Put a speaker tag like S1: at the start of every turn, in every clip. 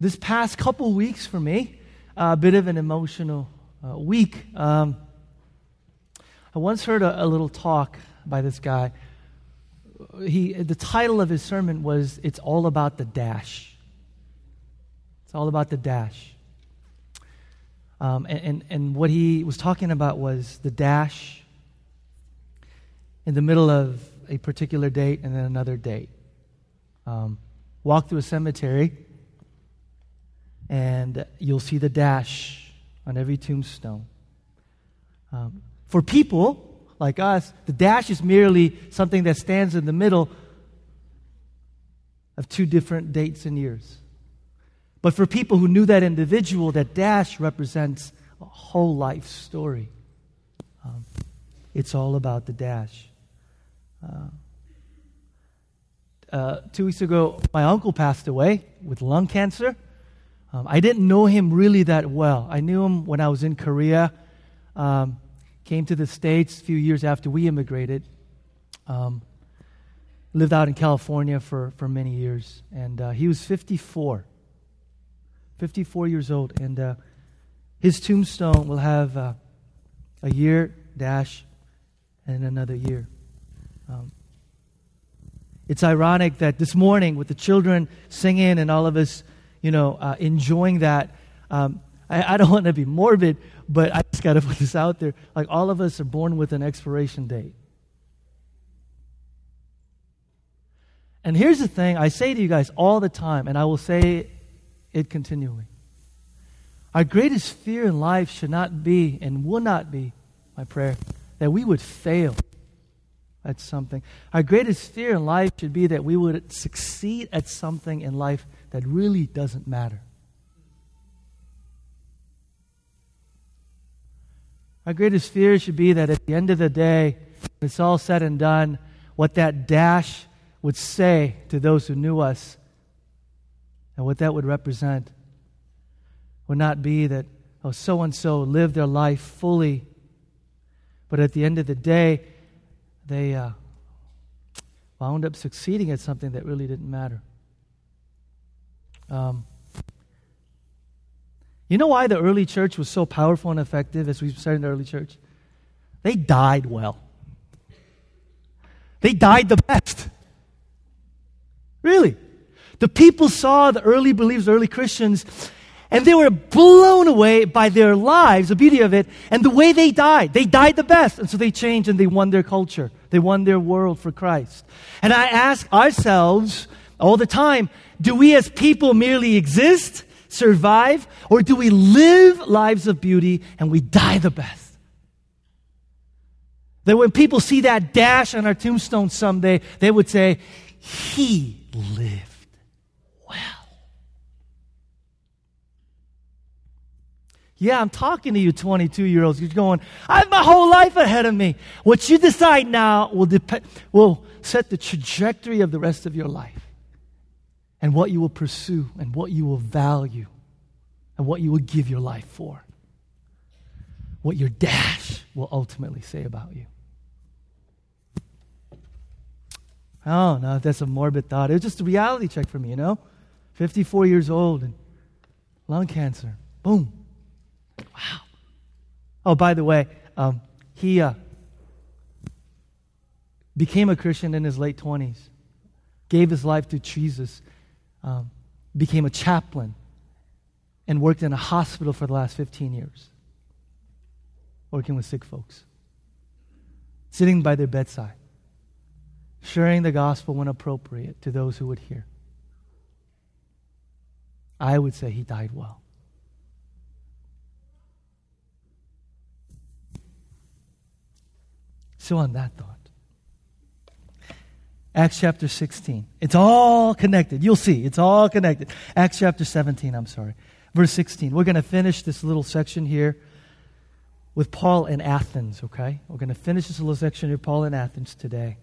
S1: this past couple weeks for me, a bit of an emotional uh, week. Um, I once heard a, a, little talk by this guy. He, the title of his sermon was It's All About the Dash. It's all about the dash. Um, and, and, and what he was talking about was the dash in the middle of a particular date and then another date. Um, walk through a cemetery and you'll see the dash on every tombstone. Um, for people like us, the dash is merely something that stands in the middle of two different dates and years. But for people who knew that individual, that dash represents a whole life story. Um, it's all about the dash. Uh, uh, two weeks ago, my uncle passed away with lung cancer. Um, I didn't know him really that well. I knew him when I was in Korea. Um, came to the States a few years after we immigrated. Um, lived out in California for, for many years. And uh, he was 54. 54 years old. And uh, his tombstone will have uh, a year dash and another year. Um, it's ironic that this morning, with the children singing and all of us you know, uh, enjoying that. Um, I, I don't want to be morbid, but I just got to put this out there. Like, all of us are born with an expiration date. And here's the thing I say to you guys all the time, and I will say it continually. Our greatest fear in life should not be and will not be, my prayer, that we would fail at something. Our greatest fear in life should be that we would succeed at something in life that really doesn't matter. Our greatest fear should be that at the end of the day, when it's all said and done, what that dash would say to those who knew us and what that would represent would not be that, oh, so and so lived their life fully, but at the end of the day, they uh, wound up succeeding at something that really didn't matter. Um, you know why the early church was so powerful and effective as we started in the early church? They died well. They died the best. Really. The people saw the early believers, early Christians, and they were blown away by their lives, the beauty of it, and the way they died. They died the best. And so they changed and they won their culture. They won their world for Christ. And I ask ourselves all the time do we as people merely exist, survive, or do we live lives of beauty and we die the best? That when people see that dash on our tombstone someday, they would say, He lived well. Yeah, I'm talking to you 22 year olds. You're going, I have my whole life ahead of me. What you decide now will, dep- will set the trajectory of the rest of your life and what you will pursue and what you will value and what you will give your life for. What your dash will ultimately say about you. Know if that's a morbid thought. It was just a reality check for me, you know? 54 years old and lung cancer. Boom. Wow. Oh, by the way, um, he uh, became a Christian in his late 20s, gave his life to Jesus, um, became a chaplain, and worked in a hospital for the last 15 years, working with sick folks, sitting by their bedside, sharing the gospel when appropriate to those who would hear. I would say he died well. So, on that thought, Acts chapter 16. It's all connected. You'll see, it's all connected. Acts chapter 17, I'm sorry. Verse 16. We're going to finish this little section here with Paul in Athens, okay? We're going to finish this little section here, Paul in Athens, today.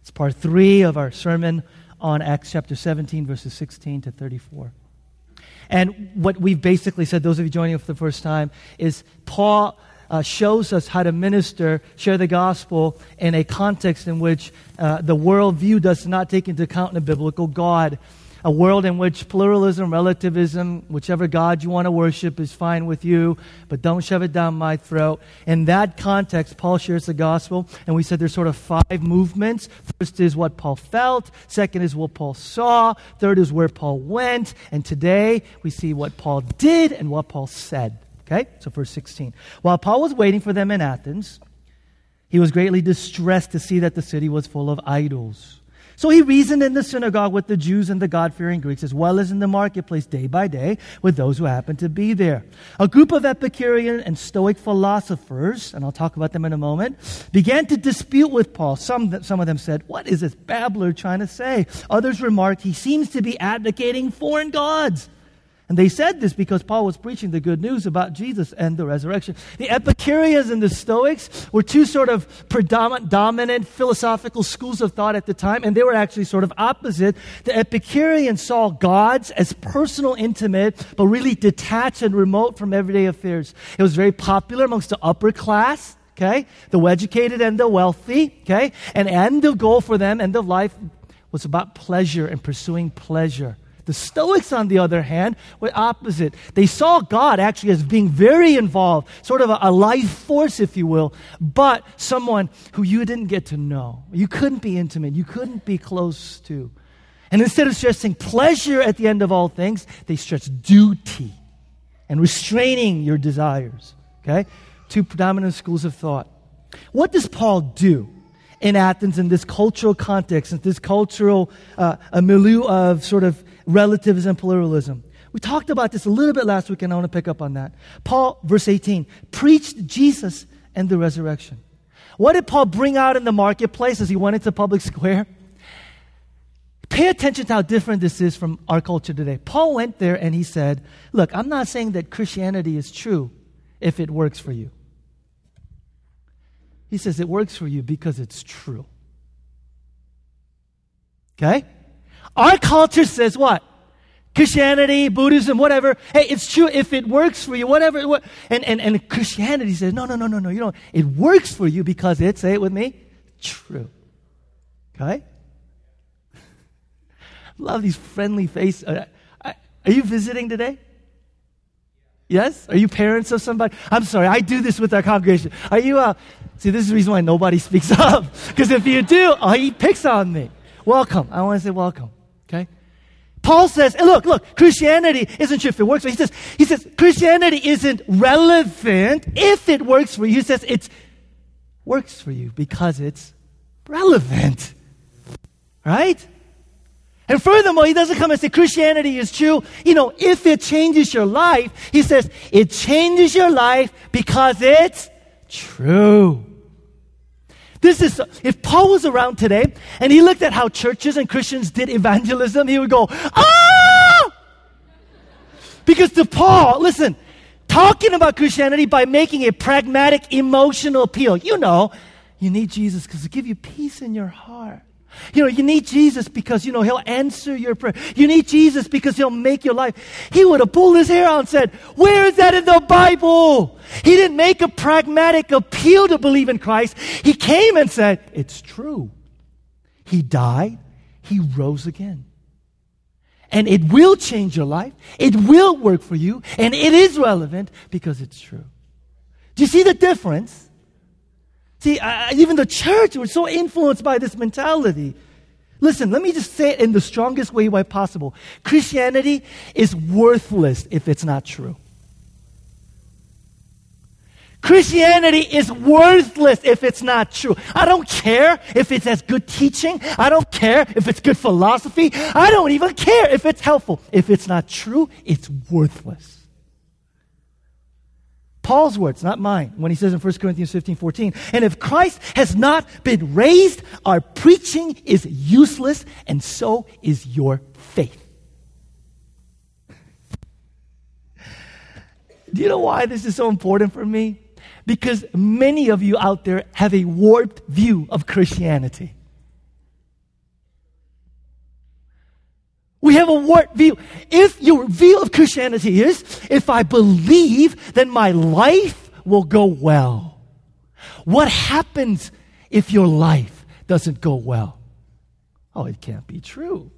S1: It's part three of our sermon on Acts chapter 17, verses 16 to 34. And what we've basically said, those of you joining for the first time, is Paul uh, shows us how to minister, share the gospel in a context in which uh, the worldview does not take into account a biblical God. a world in which pluralism, relativism, whichever God you want to worship is fine with you, but don't shove it down my throat. In that context, Paul shares the gospel, and we said there's sort of five movements. First is what Paul felt, second is what Paul saw, third is where Paul went, and today we see what Paul did and what Paul said. Okay? So, verse 16. While Paul was waiting for them in Athens, he was greatly distressed to see that the city was full of idols. So he reasoned in the synagogue with the Jews and the God fearing Greeks, as well as in the marketplace day by day with those who happened to be there. A group of Epicurean and Stoic philosophers, and I'll talk about them in a moment, began to dispute with Paul. Some, some of them said, What is this babbler trying to say? Others remarked, He seems to be advocating foreign gods. And they said this because Paul was preaching the good news about Jesus and the resurrection. The Epicureans and the Stoics were two sort of predominant, dominant philosophical schools of thought at the time, and they were actually sort of opposite. The Epicureans saw gods as personal, intimate, but really detached and remote from everyday affairs. It was very popular amongst the upper class. Okay, the educated and the wealthy. Okay, and end of goal for them, end of life, was about pleasure and pursuing pleasure. The Stoics, on the other hand, were opposite. They saw God actually as being very involved, sort of a, a, life force, if you will, but someone who you didn't get to know. You couldn't be intimate, you couldn't be close to. And instead of stressing pleasure at the end of all things, they stress duty and restraining your desires. Okay? Two predominant schools of thought. What does Paul do? in Athens in this cultural context, in this cultural uh, milieu of sort of relativism pluralism. We talked about this a little bit last week, and I want to pick up on that. Paul, verse 18, preached Jesus and the resurrection. What did Paul bring out in the marketplace as he went into public square? Pay attention to how different this is from our culture today. Paul went there and he said, Look, I'm not saying that Christianity is true if it works for you. He says it works for you because it's true. Okay? Our culture says what? Christianity, Buddhism, whatever. Hey, it's true if it works for you, whatever. What, and, and, and Christianity says, no, no, no, no, no. You know, it works for you because it's, say it with me, true. Okay? Love these friendly faces. Uh, are you visiting today? Yes? Are you parents of somebody? I'm sorry, I do this with our congregation. Are you, uh, see, this is the reason why nobody speaks up. Because if you do, oh, he picks on me. Welcome. I want to say welcome. Okay? Paul says, look, look, Christianity isn't sure if it works. for you. He says, he says, Christianity isn't relevant if it works for you. He says it works for you because it's relevant. Right? And furthermore, he doesn't come and say Christianity is true. You know, if it changes your life, he says it changes your life because it's true. This is, if Paul was around today and he looked at how churches and Christians did evangelism, he would go, ah! Because to Paul, listen, talking about Christianity by making a pragmatic emotional appeal, you know, you need Jesus because it give you peace in your heart. You know, you need Jesus because, you know, He'll answer your prayer. You need Jesus because He'll make your life. He would have pulled his hair out and said, Where is that in the Bible? He didn't make a pragmatic appeal to believe in Christ. He came and said, It's true. He died, He rose again. And it will change your life. It will work for you. And it is relevant because it's true. Do you see the difference? See, uh, even the church was so influenced by this mentality. Listen, let me just say it in the strongest way possible. Christianity is worthless if it's not true. Christianity is worthless if it's not true. I don't care if it's as good teaching. I don't care if it's good philosophy. I don't even care if it's helpful. If it's not true, it's worthless. Paul's words, not mine, when he says in 1 Corinthians 15 14, and if Christ has not been raised, our preaching is useless, and so is your faith. Do you know why this is so important for me? Because many of you out there have a warped view of Christianity. We have a warped view. If your view of Christianity is, if I believe, then my life will go well. What happens if your life doesn't go well? Oh, it can't be true.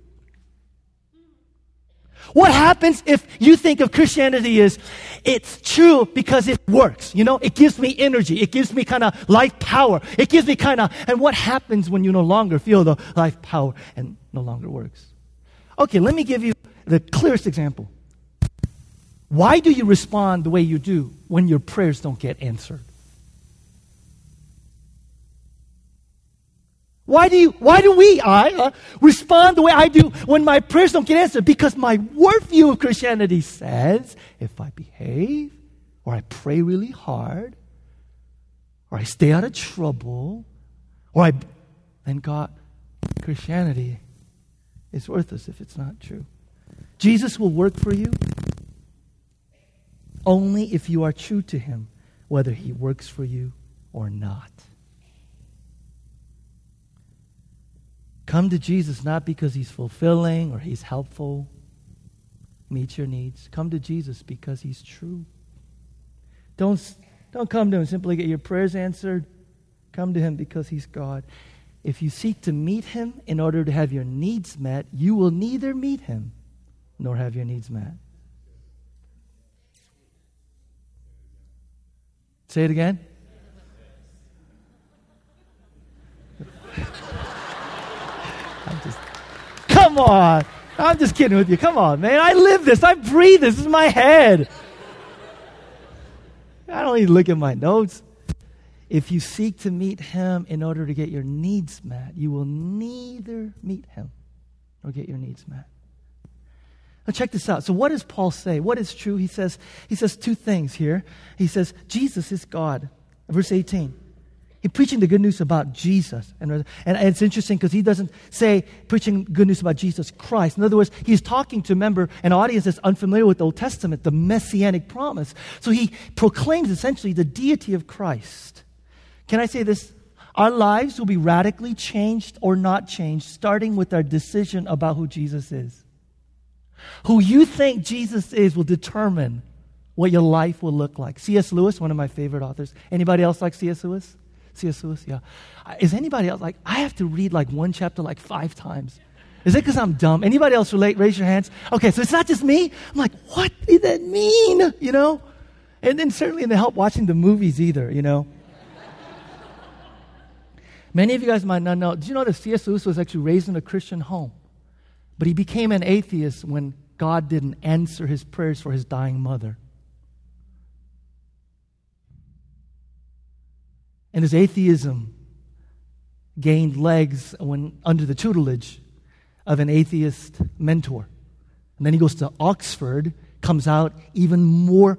S1: What happens if you think of Christianity as it's true because it works? You know, it gives me energy. It gives me kind of life power. It gives me kind of, and what happens when you no longer feel the life power and no longer works? Okay, let me give you the clearest example. Why do you respond the way you do when your prayers don't get answered? Why do you, why do we, I, uh, respond the way I do when my prayers don't get answered? Because my worldview of Christianity says if I behave, or I pray really hard, or I stay out of trouble, or I, then God, Christianity is worthless if it's not true. Jesus will work for you only if you are true to Him, whether He works for you or not. Come to Jesus not because he's fulfilling or he's helpful, meet your needs. Come to Jesus because he's true. Don't, don't come to him simply get your prayers answered. Come to him because he's God. If you seek to meet him in order to have your needs met, you will neither meet him nor have your needs met. Say it again. I'm just, come on. I'm just kidding with you. Come on, man. I live this. I breathe this. This is my head. I don't to look at my notes. If you seek to meet him in order to get your needs met, you will neither meet him nor get your needs met. Now check this out. So what does Paul say? What is true? He says, he says two things here. He says, Jesus is God. Verse 18. He's preaching the good news about Jesus. And, and, it's interesting because he doesn't say preaching good news about Jesus Christ. In other words, he's talking to, remember, an audience that's unfamiliar with the Old Testament, the messianic promise. So he proclaims essentially the deity of Christ. Can I say this? Our lives will be radically changed or not changed, starting with our decision about who Jesus is. Who you think Jesus is will determine what your life will look like. C.S. Lewis, one of my favorite authors. Anybody else like C.S. Lewis? C.S. Lewis, yeah. Uh, is anybody else like, I have to read like one chapter like five times. Is it because I'm dumb? Anybody else relate? Raise your hands. Okay, so it's not just me. I'm like, what did that mean? You know? And then certainly in the help watching the movies either, you know? Many of you guys might not know. Did you know that C.S. Lewis was actually raised in a Christian home? But he became an atheist when God didn't answer his prayers for his dying mother. And his atheism gained legs when under the tutelage of an atheist mentor. And then he goes to Oxford, comes out even more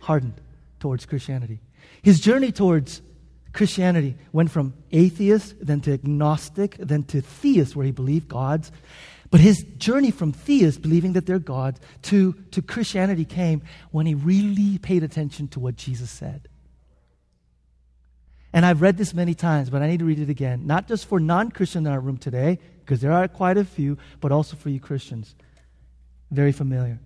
S1: hardened towards Christianity. His journey towards Christianity went from atheist, then to agnostic, then to theist, where he believed gods. But his journey from theist, believing that they're gods, to, to Christianity came when he really paid attention to what Jesus said. And I've read this many times, but I need to read it again. Not just for non Christians in our room today, because there are quite a few, but also for you Christians. Very familiar.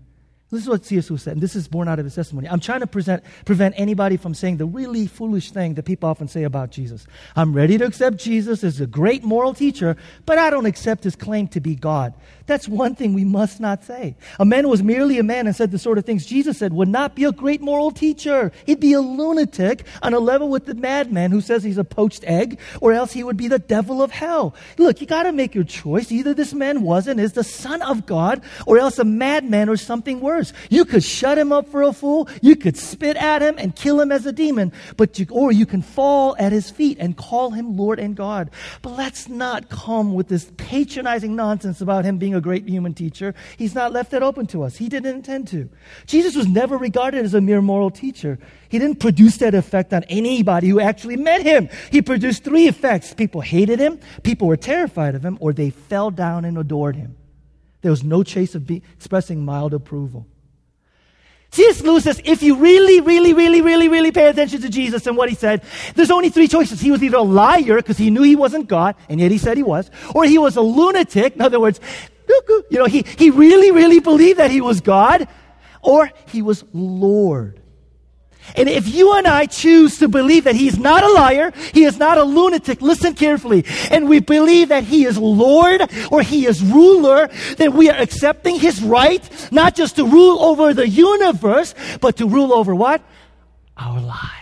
S1: This is what C.S. Lewis said, and this is born out of his testimony. I'm trying to present, prevent anybody from saying the really foolish thing that people often say about Jesus. I'm ready to accept Jesus as a great moral teacher, but I don't accept his claim to be God. That's one thing we must not say. A man was merely a man and said the sort of things Jesus said would not be a great moral teacher. He'd be a lunatic on a level with the madman who says he's a poached egg, or else he would be the devil of hell. Look, you gotta make your choice. Either this man was and is the son of God, or else a madman or something worse. You could shut him up for a fool. You could spit at him and kill him as a demon. But you, or you can fall at his feet and call him Lord and God. But let's not come with this patronizing nonsense about him being a great human teacher. He's not left that open to us. He didn't intend to. Jesus was never regarded as a mere moral teacher. He didn't produce that effect on anybody who actually met him. He produced three effects. People hated him, people were terrified of him, or they fell down and adored him. There was no chase of be- expressing mild approval. C.S. Lewis says if you really, really, really, really, really pay attention to Jesus and what he said, there's only three choices. He was either a liar because he knew he wasn't God, and yet he said he was, or he was a lunatic. In other words, you know, he, he really, really believed that he was God, or he was Lord. And if you and I choose to believe that He's not a liar, He is not a lunatic, listen carefully, and we believe that He is Lord or He is ruler, then we are accepting His right, not just to rule over the universe, but to rule over what? Our lives.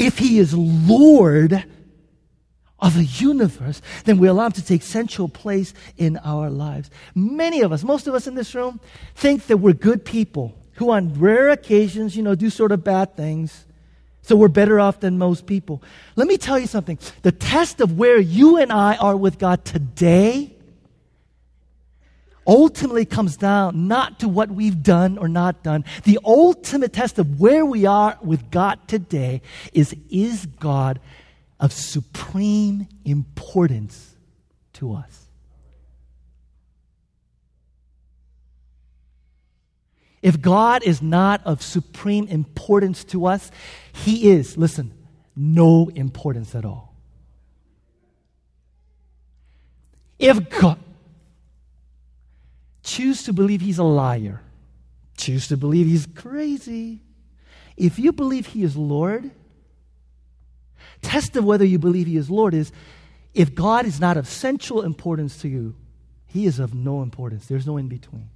S1: If He is Lord, of the universe, then we allow him to take central place in our lives. Many of us, most of us in this room, think that we're good people who on rare occasions, you know, do sort of bad things. So we're better off than most people. Let me tell you something. The test of where you and I are with God today ultimately comes down not to what we've done or not done. The ultimate test of where we are with God today is is God of supreme importance to us. If God is not of supreme importance to us, He is, listen, no importance at all. If God, choose to believe He's a liar, choose to believe He's crazy, if you believe He is Lord, test of whether you believe He is Lord is if God is not of central importance to you, He is of no importance. There's no in between.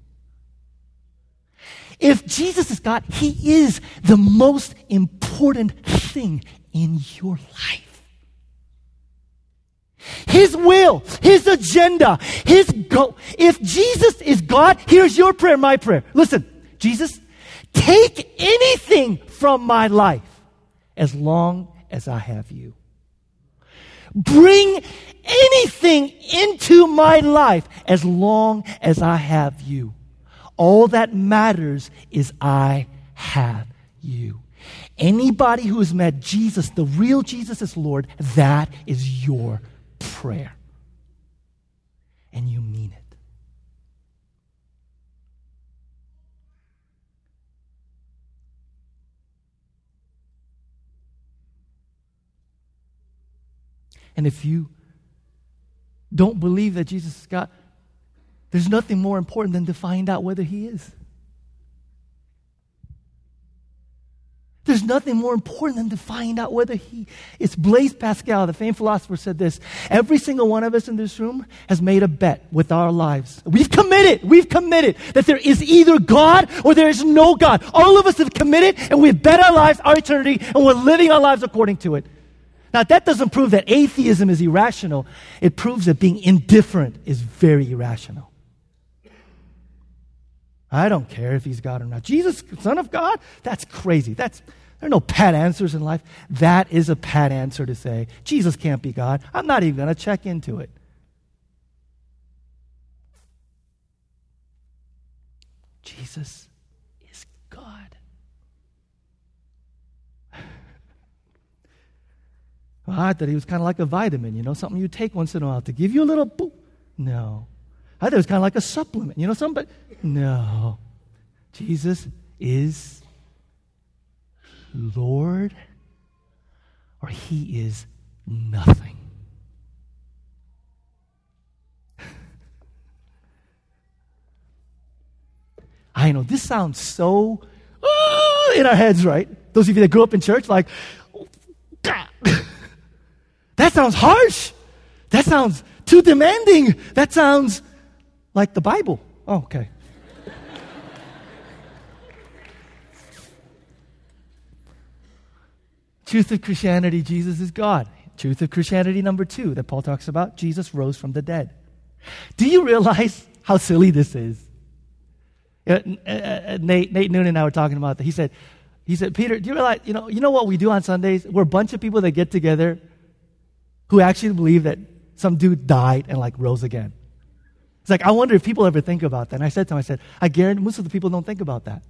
S1: If Jesus is God, He is the most important thing in your life. His will, His agenda, His go. If Jesus is God, here's your prayer, my prayer. Listen, Jesus, take anything from my life as long as I have you. Bring anything into my life as long as I have you. All that matters is I have you. Anybody who has met Jesus, the real Jesus as Lord, that is your prayer. And you mean it. And if you don't believe that Jesus is God, there's nothing more important than to find out whether He is. There's nothing more important than to find out whether he is. Blaise Pascal, the famed philosopher, said this Every single one of us in this room has made a bet with our lives. We've committed, we've committed that there is either God or there is no God. All of us have committed and we've bet our lives, our eternity, and we're living our lives according to it. Now, that doesn't prove that atheism is irrational. It proves that being indifferent is very irrational. I don't care if he's God or not. Jesus, Son of God? That's crazy. That's, there are no pat answers in life. That is a pat answer to say, Jesus can't be God. I'm not even going to check into it. Jesus is God. Well, I thought he was kind of like a vitamin, you know, something you take once in a while to give you a little boop. No. I thought it was kind of like a supplement, you know, something, but no. Jesus is Lord or he is nothing. I know this sounds so uh, in our heads, right? Those of you that grew up in church, like, that sounds harsh. That sounds too demanding. That sounds like the Bible. Oh, okay. Truth of Christianity, Jesus is God. Truth of Christianity number two that Paul talks about, Jesus rose from the dead. Do you realize how silly this is? Uh, uh, uh, Nate, Nate Noonan and I were talking about that. He said, he said, Peter, do you realize, you know, you know what we do on Sundays? We're a bunch of people that get together who actually believe that some dude died and like rose again. It's like, I wonder if people ever think about that. And I said to him, I said, I guarantee most of the people don't think about that.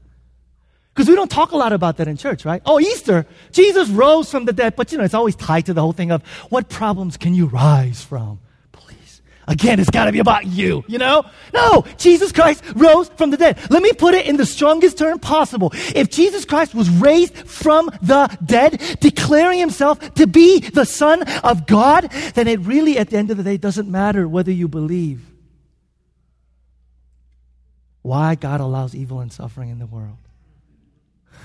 S1: Because we don't talk a lot about that in church, right? Oh, Easter, Jesus rose from the dead. But you know, it's always tied to the whole thing of what problems can you rise from? Please. Again, it's got to be about you, you know? No, Jesus Christ rose from the dead. Let me put it in the strongest term possible. If Jesus Christ was raised from the dead, declaring himself to be the Son of God, then it really, at the end of the day, doesn't matter whether you believe. Why God allows evil and suffering in the world.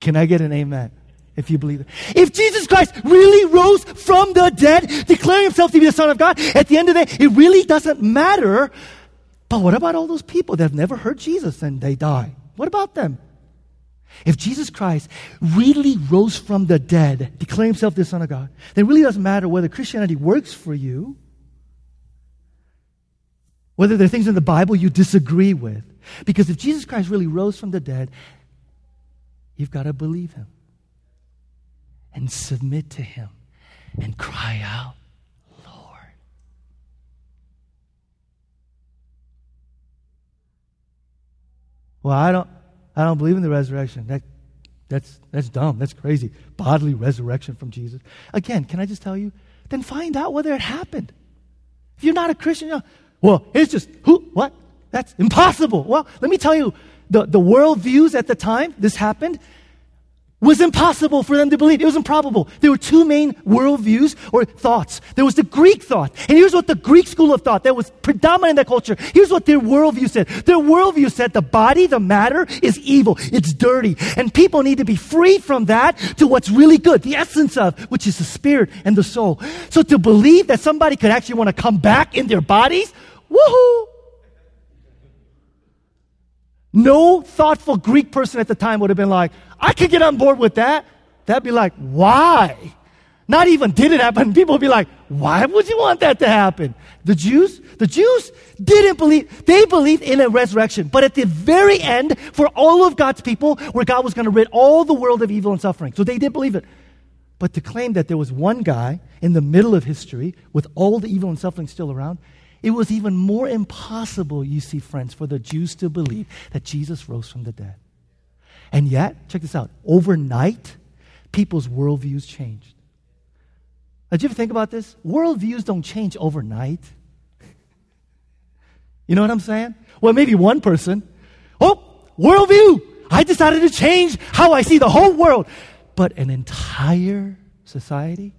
S1: Can I get an amen? If you believe it. If Jesus Christ really rose from the dead, declaring himself to be the Son of God, at the end of the day, it really doesn't matter. But what about all those people that have never heard Jesus and they die? What about them? If Jesus Christ really rose from the dead, declaring himself the Son of God, then it really doesn't matter whether Christianity works for you, whether there are things in the Bible you disagree with. Because if Jesus Christ really rose from the dead, you've got to believe him and submit to him and cry out, Lord. Well, I don't I don't believe in the resurrection. That that's that's dumb. That's crazy. Bodily resurrection from Jesus. Again, can I just tell you? Then find out whether it happened. If you're not a Christian, you know, well, it's just who what? That's impossible. Well, let me tell you, the, the worldviews at the time this happened was impossible for them to believe. It was improbable. There were two main worldviews or thoughts. There was the Greek thought. And here's what the Greek school of thought that was predominant in that culture. Here's what their worldview said. Their worldview said the body, the matter, is evil. It's dirty. And people need to be free from that to what's really good, the essence of, which is the spirit and the soul. So to believe that somebody could actually want to come back in their bodies, woohoo! No thoughtful Greek person at the time would have been like, I could get on board with that. That'd be like, why? Not even did it happen. People would be like, why would you want that to happen? The Jews, the Jews didn't believe, they believed in a resurrection. But at the very end, for all of God's people, where God was going to rid all the world of evil and suffering. So they did believe it. But to claim that there was one guy in the middle of history with all the evil and suffering still around, it was even more impossible, you see, friends, for the Jews to believe that Jesus rose from the dead. And yet, check this out overnight, people's worldviews changed. Now, did you ever think about this? Worldviews don't change overnight. You know what I'm saying? Well, maybe one person, oh, worldview. I decided to change how I see the whole world. But an entire society,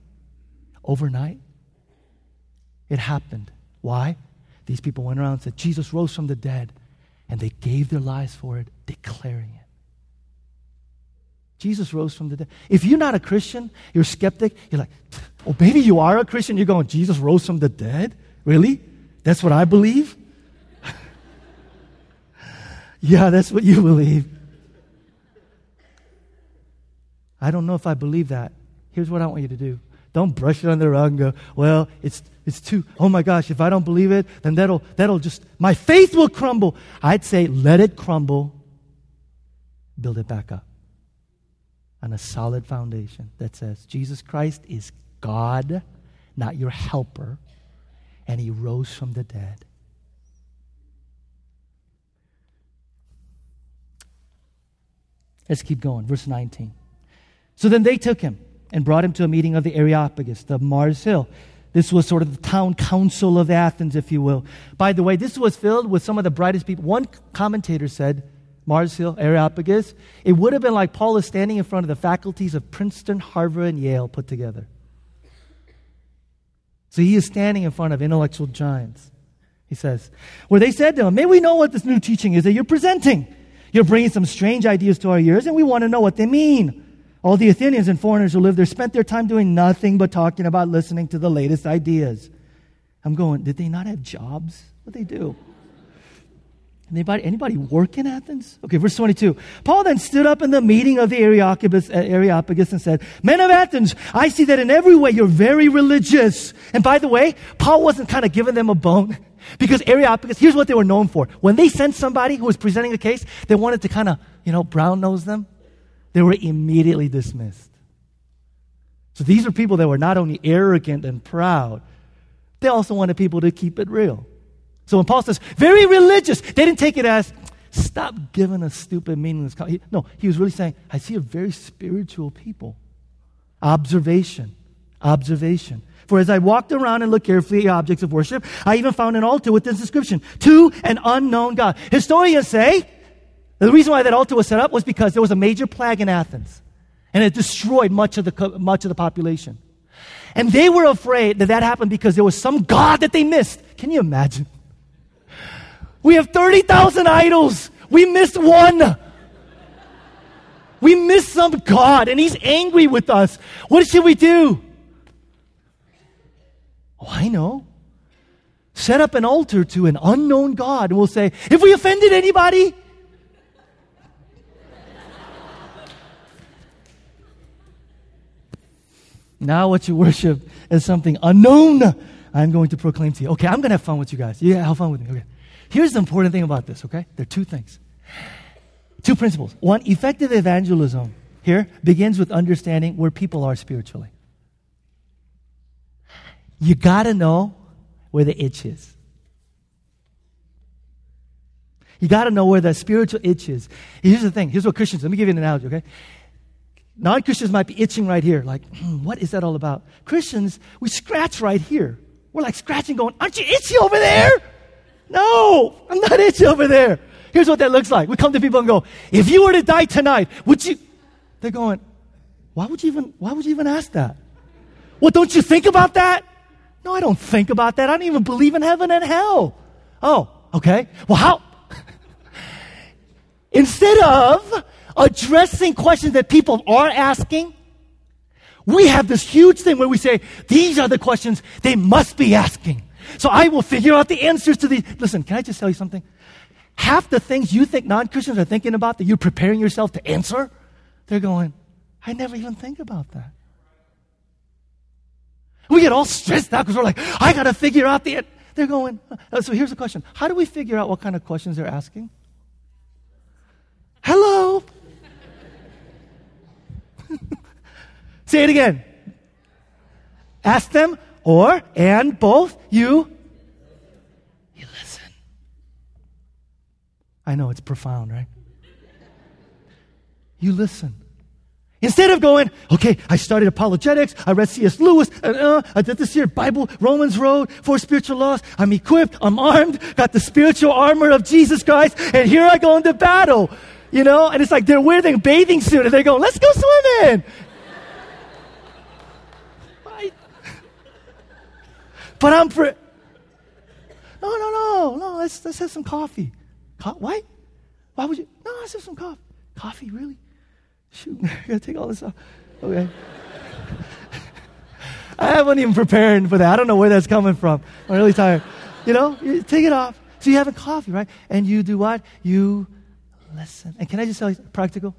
S1: overnight, it happened. Why? These people went around and said, Jesus rose from the dead. And they gave their lives for it, declaring it. Jesus rose from the dead. If you're not a Christian, you're a skeptic, you're like, oh, maybe you are a Christian. You're going, Jesus rose from the dead? Really? That's what I believe? yeah, that's what you believe. I don't know if I believe that. Here's what I want you to do. Don't brush it under the rug and go, well, it's, it's too, oh my gosh, if I don't believe it, then that'll, that'll just, my faith will crumble. I'd say let it crumble, build it back up on a solid foundation that says Jesus Christ is God, not your helper, and he rose from the dead. Let's keep going. Verse 19. So then they took him and brought him to a meeting of the Areopagus, the Mars Hill. This was sort of the town council of Athens, if you will. By the way, this was filled with some of the brightest people. One commentator said Mars Hill, Areopagus, it would have been like Paul is standing in front of the faculties of Princeton, Harvard, and Yale put together. So he is standing in front of intellectual giants. He says, where they said to him, May we know what this new teaching is that you're presenting? You're bringing some strange ideas to our ears, and we want to know what they mean. All the Athenians and foreigners who lived there spent their time doing nothing but talking about listening to the latest ideas. I'm going, did they not have jobs? What they do? Anybody, anybody work in Athens? Okay, verse 22. Paul then stood up in the meeting of the Areopagus, uh, Areopagus and said, Men of Athens, I see that in every way you're very religious. And by the way, Paul wasn't kind of giving them a bone because Areopagus, here's what they were known for. When they sent somebody who was presenting a case, they wanted to kind of, you know, brown nose them. They were immediately dismissed. So these are people that were not only arrogant and proud, they also wanted people to keep it real. So when Paul says, very religious, they didn't take it as, stop giving a stupid, meaningless. No, he was really saying, I see a very spiritual people. Observation. Observation. For as I walked around and looked carefully at objects of worship, I even found an altar with this inscription, to an unknown God. Historians say the reason why that altar was set up was because there was a major plague in Athens, and it destroyed much of the, much of the population. And they were afraid that that happened because there was some God that they missed. Can you imagine? We have 30,000 idols. We missed one. We missed some God and He's angry with us. What should we do? Oh, I know. Set up an altar to an unknown God. And we'll say, If we offended anybody, now what you worship is something unknown. I'm going to proclaim to you. Okay, I'm going to have fun with you guys. Yeah, have fun with me. Okay. Here's the important thing about this, okay? There are two things. Two principles. One, effective evangelism here begins with understanding where people are spiritually. You got to know where the itch is. You got to know where the spiritual itch is. Here's the thing. Here's what Christians, let me give you an analogy, okay? Non Christians might be itching right here, like, hmm, what is that all about? Christians, we scratch right here. We're like scratching, going, aren't you itchy over there? No, I'm not itchy over there. Here's what that looks like. We come to people and go, if you were to die tonight, would you? They're going, why would you even, why would you even ask that? Well, don't you think about that? No, I don't think about that. I don't even believe in heaven and hell. Oh, okay. Well, how? Instead of addressing questions that people are asking, we have this huge thing where we say, these are the questions they must be asking. So I will figure out the answers to these. Listen, can I just tell you something? half the things you think non Christians are thinking about that you're preparing yourself to answer, they're going, I never even think about that. We get all stressed out because we're like, I got to figure out the. They're going, uh, so here's the question How do we figure out what kind of questions they're asking? Hello? Say it again. Ask them, or, and both, you You listen. I know it's profound, right? You listen. Instead of going, okay, I started apologetics, I read C.S. Lewis, and, uh, I did this here, Bible, Romans Road, four spiritual laws, I'm equipped, I'm armed, got the spiritual armor of Jesus Christ, and here I go into battle. You know, and it's like they're wearing a bathing suit, and they go, let's go swimming. but I'm pre- no, no, no, no, let's, let's have some coffee. Co- why? Why would you? No, I said some coffee. Coffee, really? Shoot, I gotta take all this off. Okay. I wasn't even preparing for that. I don't know where that's coming from. I'm really tired. You know, you take it off. So you have a coffee, right? And you do what? You listen. And can I just tell you practical?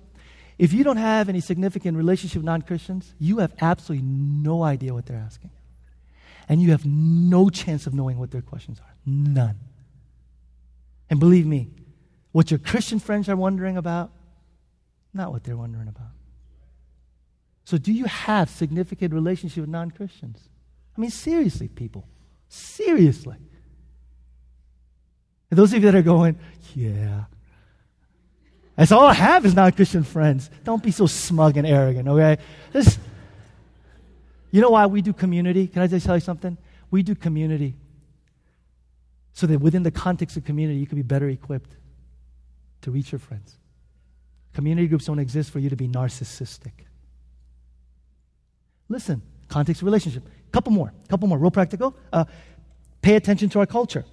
S1: If you don't have any significant relationship with non Christians, you have absolutely no idea what they're asking. And you have no chance of knowing what their questions are. None. And believe me, what your Christian friends are wondering about, not what they're wondering about. So, do you have significant relationship with non Christians? I mean, seriously, people. Seriously. And those of you that are going, yeah. That's all I have is non Christian friends. Don't be so smug and arrogant, okay? This, you know why we do community? Can I just tell you something? We do community so that within the context of community, you can be better equipped to reach your friends. Community groups don't exist for you to be narcissistic. Listen, context of relationship. Couple more, couple more, real practical. Uh, pay attention to our culture.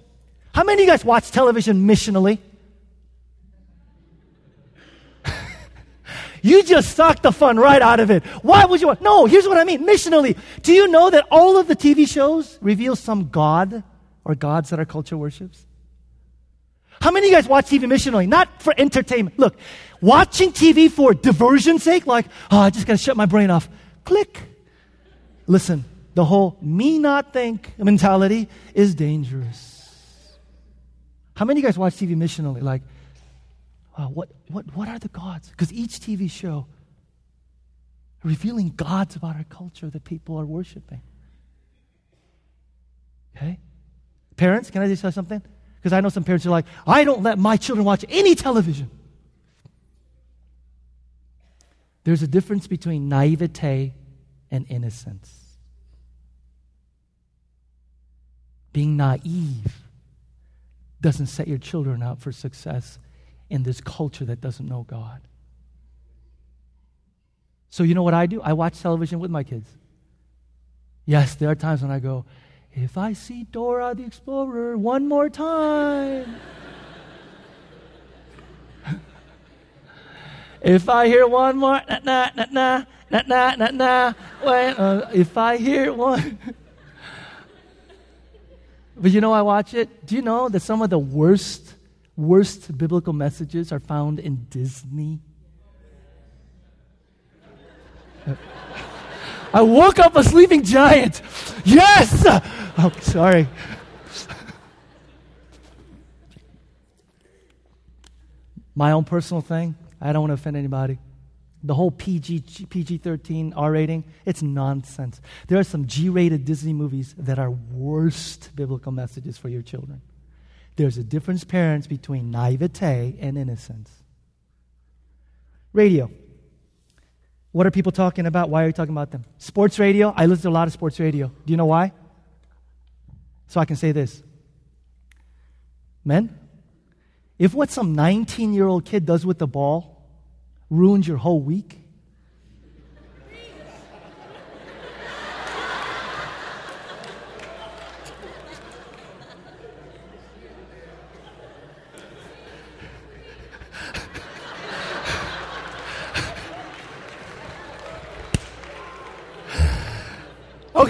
S1: How many of you guys watch television missionally? You just sucked the fun right out of it. Why would you want? No, here's what I mean. Missionally. Do you know that all of the TV shows reveal some God or gods that our culture worships? How many of you guys watch TV missionally? Not for entertainment. Look, watching TV for diversion's sake, like, oh, I just got to shut my brain off. Click. Listen, the whole me not think mentality is dangerous. How many of you guys watch TV missionally? Like, what, what, what are the gods? Because each TV show revealing gods about our culture that people are worshiping. Okay? Parents, can I just say something? Because I know some parents are like, I don't let my children watch any television. There's a difference between naivete and innocence. Being naive doesn't set your children up for success in this culture that doesn't know God. So, you know what I do? I watch television with my kids. Yes, there are times when I go, if I see Dora the Explorer one more time. if I hear one more, na na na na na na na na, uh, if I hear one. but you know, I watch it. Do you know that some of the worst worst biblical messages are found in Disney? I woke up a sleeping giant. Yes! Oh, sorry. My own personal thing, I don't want to offend anybody. The whole PG, PG 13 R rating, it's nonsense. There are some G rated Disney movies that are worst biblical messages for your children. There's a difference, parents, between naivete and innocence. Radio. What are people talking about? Why are you talking about them? Sports radio. I listen to a lot of sports radio. Do you know why? So I can say this Men, if what some 19 year old kid does with the ball ruins your whole week,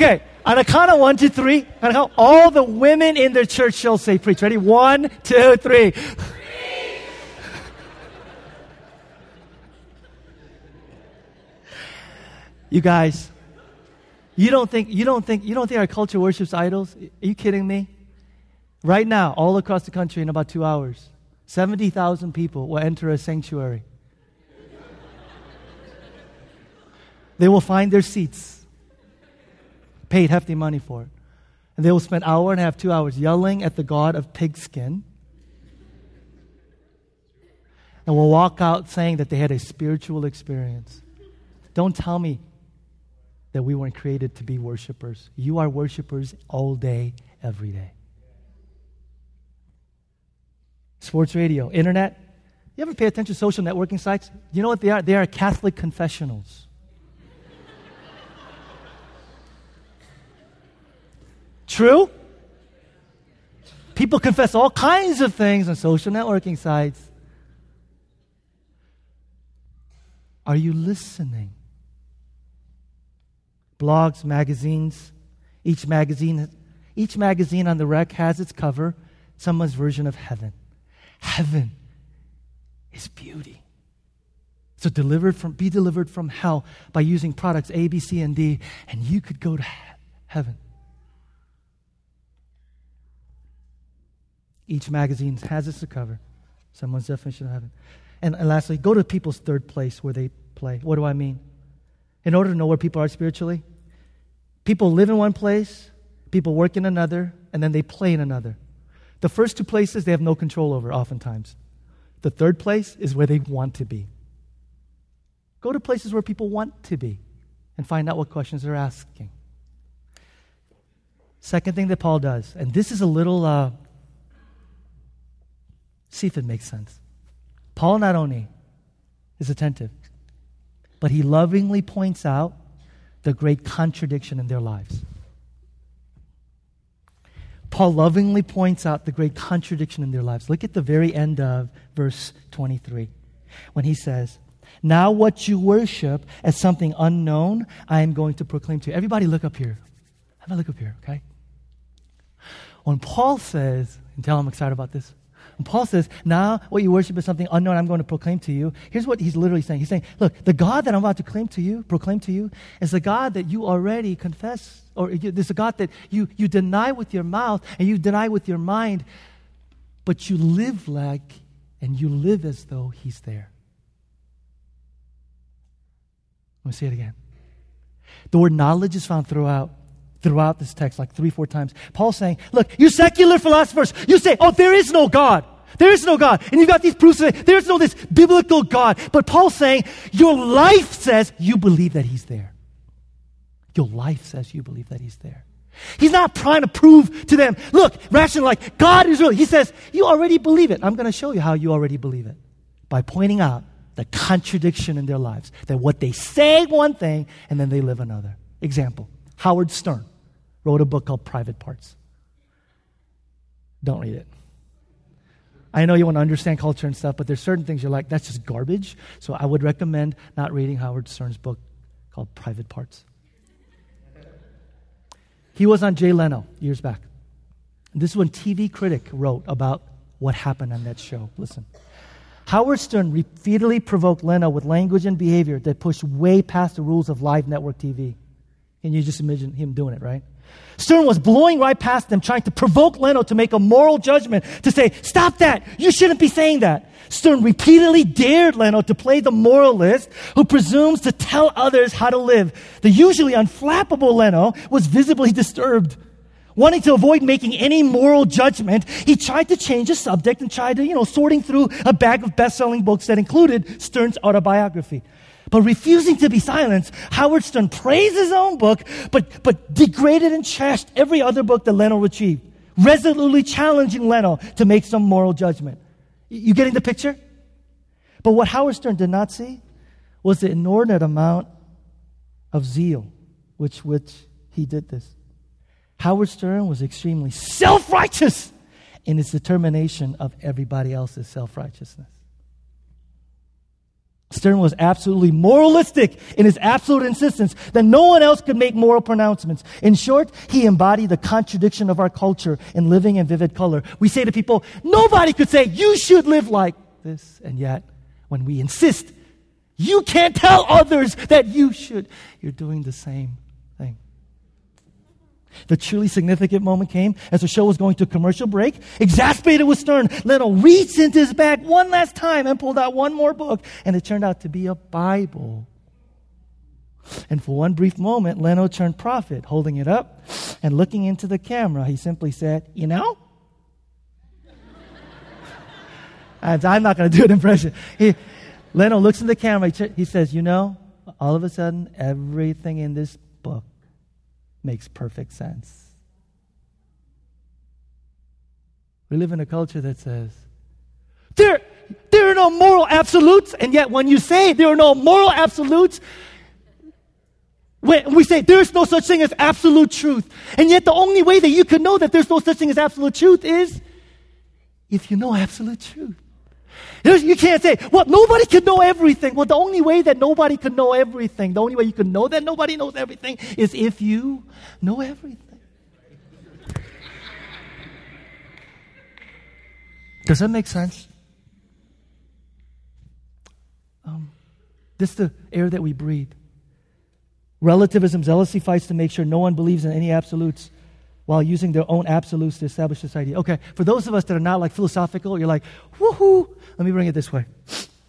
S1: Okay, on a count of one, two, three, on a all the women in the church shall say, preach. Ready? One, two, three. You guys, you don't think you don't think you don't think our culture worships idols? Are you kidding me? Right now, all across the country in about two hours, 70,000 people will enter a sanctuary. they will find their seats, paid hefty money for it. And they will spend hour and a half, two hours yelling at the God of pigskin. And will walk out saying that they had a spiritual experience. Don't tell me that we weren't created to be worshipers. You are worshipers all day, every day. Sports radio, internet. You ever pay attention to social networking sites? You know what they are? They are Catholic confessionals. True? People confess all kinds of things on social networking sites. Are you listening? blogs, magazines. Each magazine, each magazine on the rack has its cover, someone's version of heaven. Heaven is beauty. So delivered from, be delivered from hell by using products A, B, C, and D, and you could go to he- heaven. Each magazine has its cover, someone's definition of heaven. And, and lastly, go to people's third place where they play. What do I mean? In order to know where people are spiritually, People live in one place, people work in another, and then they play in another. The first two places they have no control over, oftentimes. The third place is where they want to be. Go to places where people want to be and find out what questions they're asking. Second thing that Paul does, and this is a little, uh, see if it makes sense. Paul not only is attentive, but he lovingly points out the great contradiction in their lives. Paul lovingly points out the great contradiction in their lives. Look at the very end of verse 23 when he says, Now what you worship as something unknown, I am going to proclaim to you. Everybody, look up here. Have a look up here, okay? When Paul says, and tell I'm excited about this. And Paul says, now what you worship is something unknown I'm going to proclaim to you. Here's what he's literally saying. He's saying, look, the God that I'm about to claim to you, proclaim to you, is the God that you already confess, or there's a God that you, you deny with your mouth and you deny with your mind, but you live like and you live as though he's there. Let me say it again. The word knowledge is found throughout throughout this text, like three, four times. Paul's saying, look, you secular philosophers, you say, oh, there is no God. There is no God. And you've got these proofs that there's no this biblical God. But Paul's saying, your life says you believe that he's there. Your life says you believe that he's there. He's not trying to prove to them, look, rational, like, God is real. He says, you already believe it. I'm going to show you how you already believe it by pointing out the contradiction in their lives. That what they say one thing and then they live another. Example Howard Stern wrote a book called Private Parts. Don't read it. I know you want to understand culture and stuff, but there's certain things you're like, that's just garbage. So I would recommend not reading Howard Stern's book called Private Parts. He was on Jay Leno years back. This is when TV Critic wrote about what happened on that show. Listen. Howard Stern repeatedly provoked Leno with language and behavior that pushed way past the rules of live network TV. Can you just imagine him doing it, right? Stern was blowing right past them, trying to provoke Leno to make a moral judgment, to say, Stop that! You shouldn't be saying that. Stern repeatedly dared Leno to play the moralist who presumes to tell others how to live. The usually unflappable Leno was visibly disturbed. Wanting to avoid making any moral judgment, he tried to change the subject and tried to, you know, sorting through a bag of best-selling books that included Stern's autobiography. But refusing to be silenced, Howard Stern praised his own book, but, but degraded and trashed every other book that Leno achieved, resolutely challenging Leno to make some moral judgment. You getting the picture? But what Howard Stern did not see was the inordinate amount of zeal which which he did this. Howard Stern was extremely self-righteous in his determination of everybody else's self-righteousness. Stern was absolutely moralistic in his absolute insistence that no one else could make moral pronouncements. In short, he embodied the contradiction of our culture in living in vivid color. We say to people, nobody could say, you should live like this. And yet, when we insist, you can't tell others that you should, you're doing the same the truly significant moment came as the show was going to commercial break. Exasperated with Stern, Leno reached into his bag one last time and pulled out one more book, and it turned out to be a Bible. And for one brief moment, Leno turned prophet, holding it up and looking into the camera. He simply said, You know? I'm not going to do an impression. He, Leno looks in the camera. He says, You know, all of a sudden, everything in this makes perfect sense. We live in a culture that says, there, there are no moral absolutes, and yet when you say there are no moral absolutes, when we say there's no such thing as absolute truth, and yet the only way that you can know that there's no such thing as absolute truth is if you know absolute truth. You can't say, well, nobody can know everything. Well, the only way that nobody can know everything, the only way you can know that nobody knows everything is if you know everything. Does that make sense? Um, this is the air that we breathe. Relativism zealously fights to make sure no one believes in any absolutes while using their own absolutes to establish this idea. Okay, for those of us that are not like philosophical, you're like, woohoo. Let me bring it this way.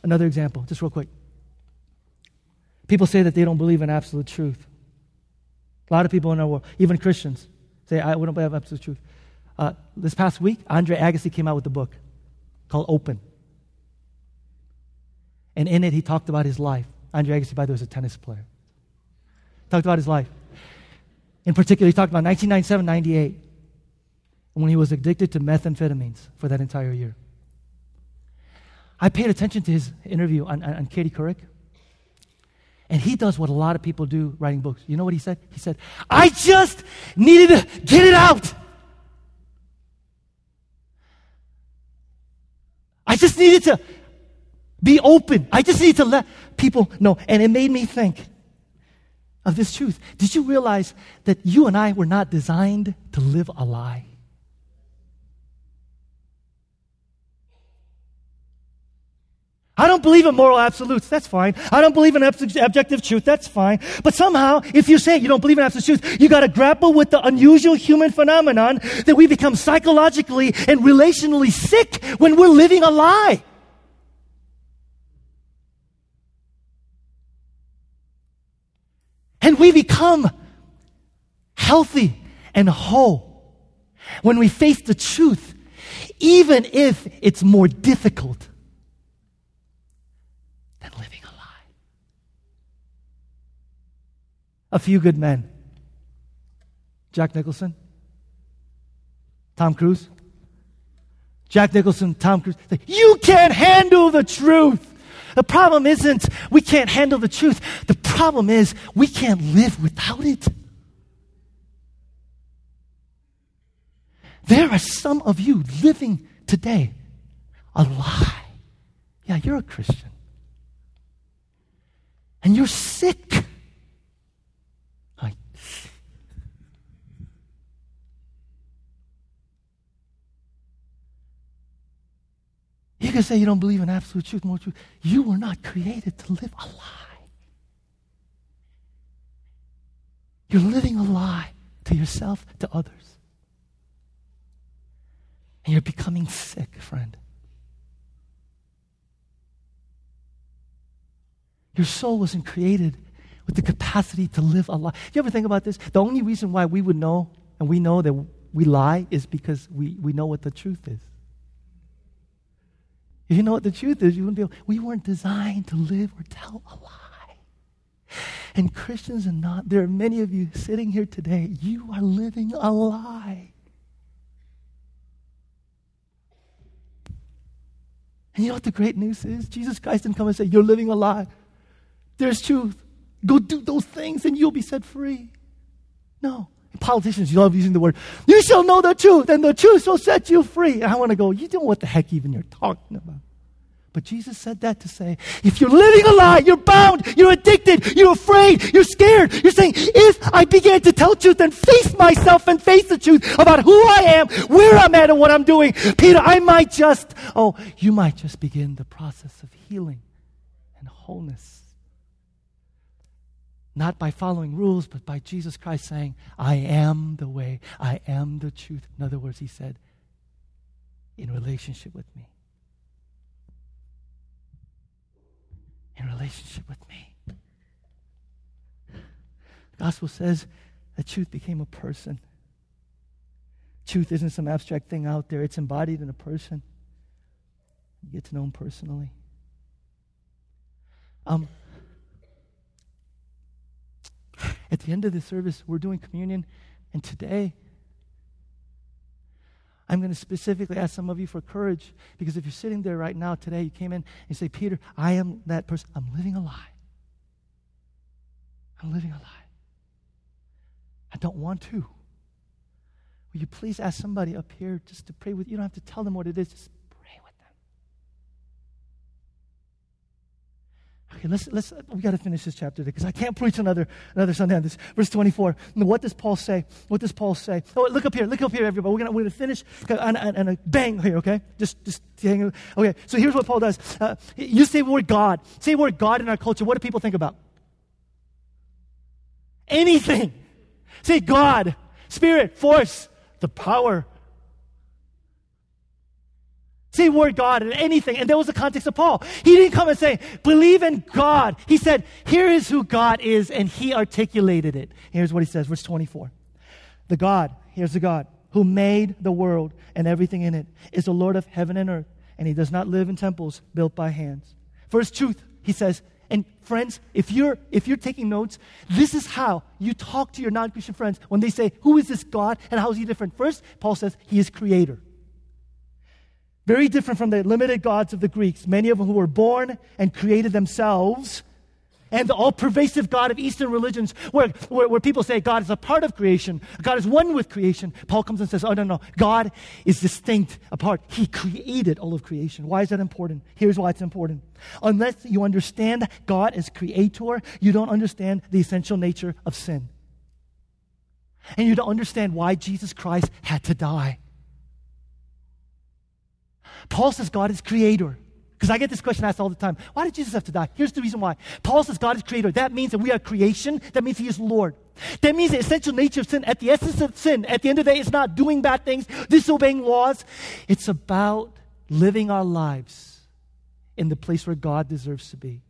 S1: Another example, just real quick. People say that they don't believe in absolute truth. A lot of people in our world, even Christians, say, I wouldn't believe absolute truth. Uh, this past week, Andre Agassi came out with a book called Open. And in it, he talked about his life. Andre Agassi, by the way, was a tennis player. Talked about his life. In particular, he talked about 1997 98, when he was addicted to methamphetamines for that entire year. I paid attention to his interview on, on, on Katie Couric. And he does what a lot of people do writing books. You know what he said? He said, I just needed to get it out. I just needed to be open. I just needed to let people know. And it made me think of this truth. Did you realize that you and I were not designed to live a lie? I don't believe in moral absolutes. That's fine. I don't believe in objective truth. That's fine. But somehow, if you say you don't believe in absolute truth, you got to grapple with the unusual human phenomenon that we become psychologically and relationally sick when we're living a lie. And we become healthy and whole when we face the truth, even if it's more difficult than living a lie. A few good men Jack Nicholson, Tom Cruise. Jack Nicholson, Tom Cruise. You can't handle the truth. The problem isn't we can't handle the truth. The problem is we can't live without it. There are some of you living today a lie. Yeah, you're a Christian. And you're sick. Like, you can say you don't believe in absolute truth, more truth. You were not created to live a lie. You're living a lie to yourself, to others. And you're becoming sick, friend. Your soul wasn't created with the capacity to live a lie. You ever think about this? The only reason why we would know and we know that we lie is because we, we know what the truth is. If you know what the truth is, you wouldn't be able, we weren't designed to live or tell a lie. And Christians are not, there are many of you sitting here today, you are living a lie. And you know what the great news is? Jesus Christ didn't come and say, You're living a lie. There's truth. Go do those things and you'll be set free. No. Politicians you love using the word, you shall know the truth, and the truth shall set you free. And I want to go, you don't know what the heck even you're talking about. But Jesus said that to say, if you're living a lie, you're bound, you're addicted, you're afraid, you're scared. You're saying, if I begin to tell truth and face myself and face the truth about who I am, where I'm at, and what I'm doing, Peter, I might just, oh, you might just begin the process of healing and wholeness. Not by following rules, but by Jesus Christ saying, I am the way, I am the truth. In other words, he said, in relationship with me. In relationship with me. The gospel says that truth became a person. Truth isn't some abstract thing out there, it's embodied in a person. You get to know him personally. Um, at the end of the service, we're doing communion, and today I'm going to specifically ask some of you for courage because if you're sitting there right now today, you came in and you say, Peter, I am that person. I'm living a lie. I'm living a lie. I don't want to. Will you please ask somebody up here just to pray with you? You don't have to tell them what it is, just Okay, let's, let's, we got to finish this chapter because I can't preach another, another Sunday on this. Verse 24. What does Paul say? What does Paul say? Oh, look up here. Look up here, everybody. We're going we're gonna finish and, on, on, a bang here, okay? Just, just hang Okay, so here's what Paul does. Uh, you say word God. Say word God in our culture. What do people think about? Anything. Say God, Spirit, force, the power, Say word God and anything. And that was the context of Paul. He didn't come and say, believe in God. He said, here is who God is, and he articulated it. Here's what he says, verse 24. The God, here's the God, who made the world and everything in it, is the Lord of heaven and earth, and he does not live in temples built by hands. First truth, he says, and friends, if you're if you're taking notes, this is how you talk to your non-Christian friends when they say, Who is this God and how is he different? First, Paul says he is creator. Very different from the limited gods of the Greeks, many of whom were born and created themselves, and the all pervasive God of Eastern religions, where, where, where, people say God is a part of creation, God is one with creation. Paul comes and says, Oh, no, no, God is distinct, apart. He created all of creation. Why is that important? Here's why it's important. Unless you understand God as creator, you don't understand the essential nature of sin. And you don't understand why Jesus Christ had to die. Paul says God is creator. Because I get this question asked all the time. Why did Jesus have to die? Here's the reason why. Paul says God is creator. That means that we are creation. That means he is Lord. That means the essential nature of sin, at the essence of sin, at the end of the day, it's not doing bad things, disobeying laws. It's about living our lives in the place where God deserves to be.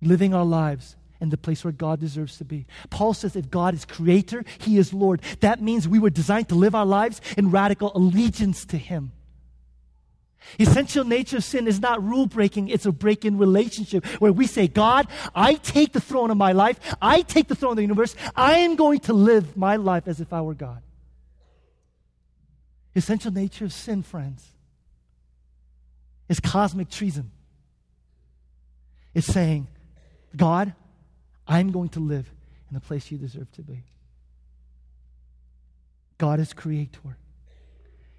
S1: Living our lives in the place where God deserves to be. Paul says if God is creator, he is Lord. That means we were designed to live our lives in radical allegiance to him. Essential nature of sin is not rule breaking, it's a break in relationship where we say, God, I take the throne of my life, I take the throne of the universe, I am going to live my life as if I were God. Essential nature of sin, friends, is cosmic treason. It's saying, God, I'm going to live in the place you deserve to be. God is creator.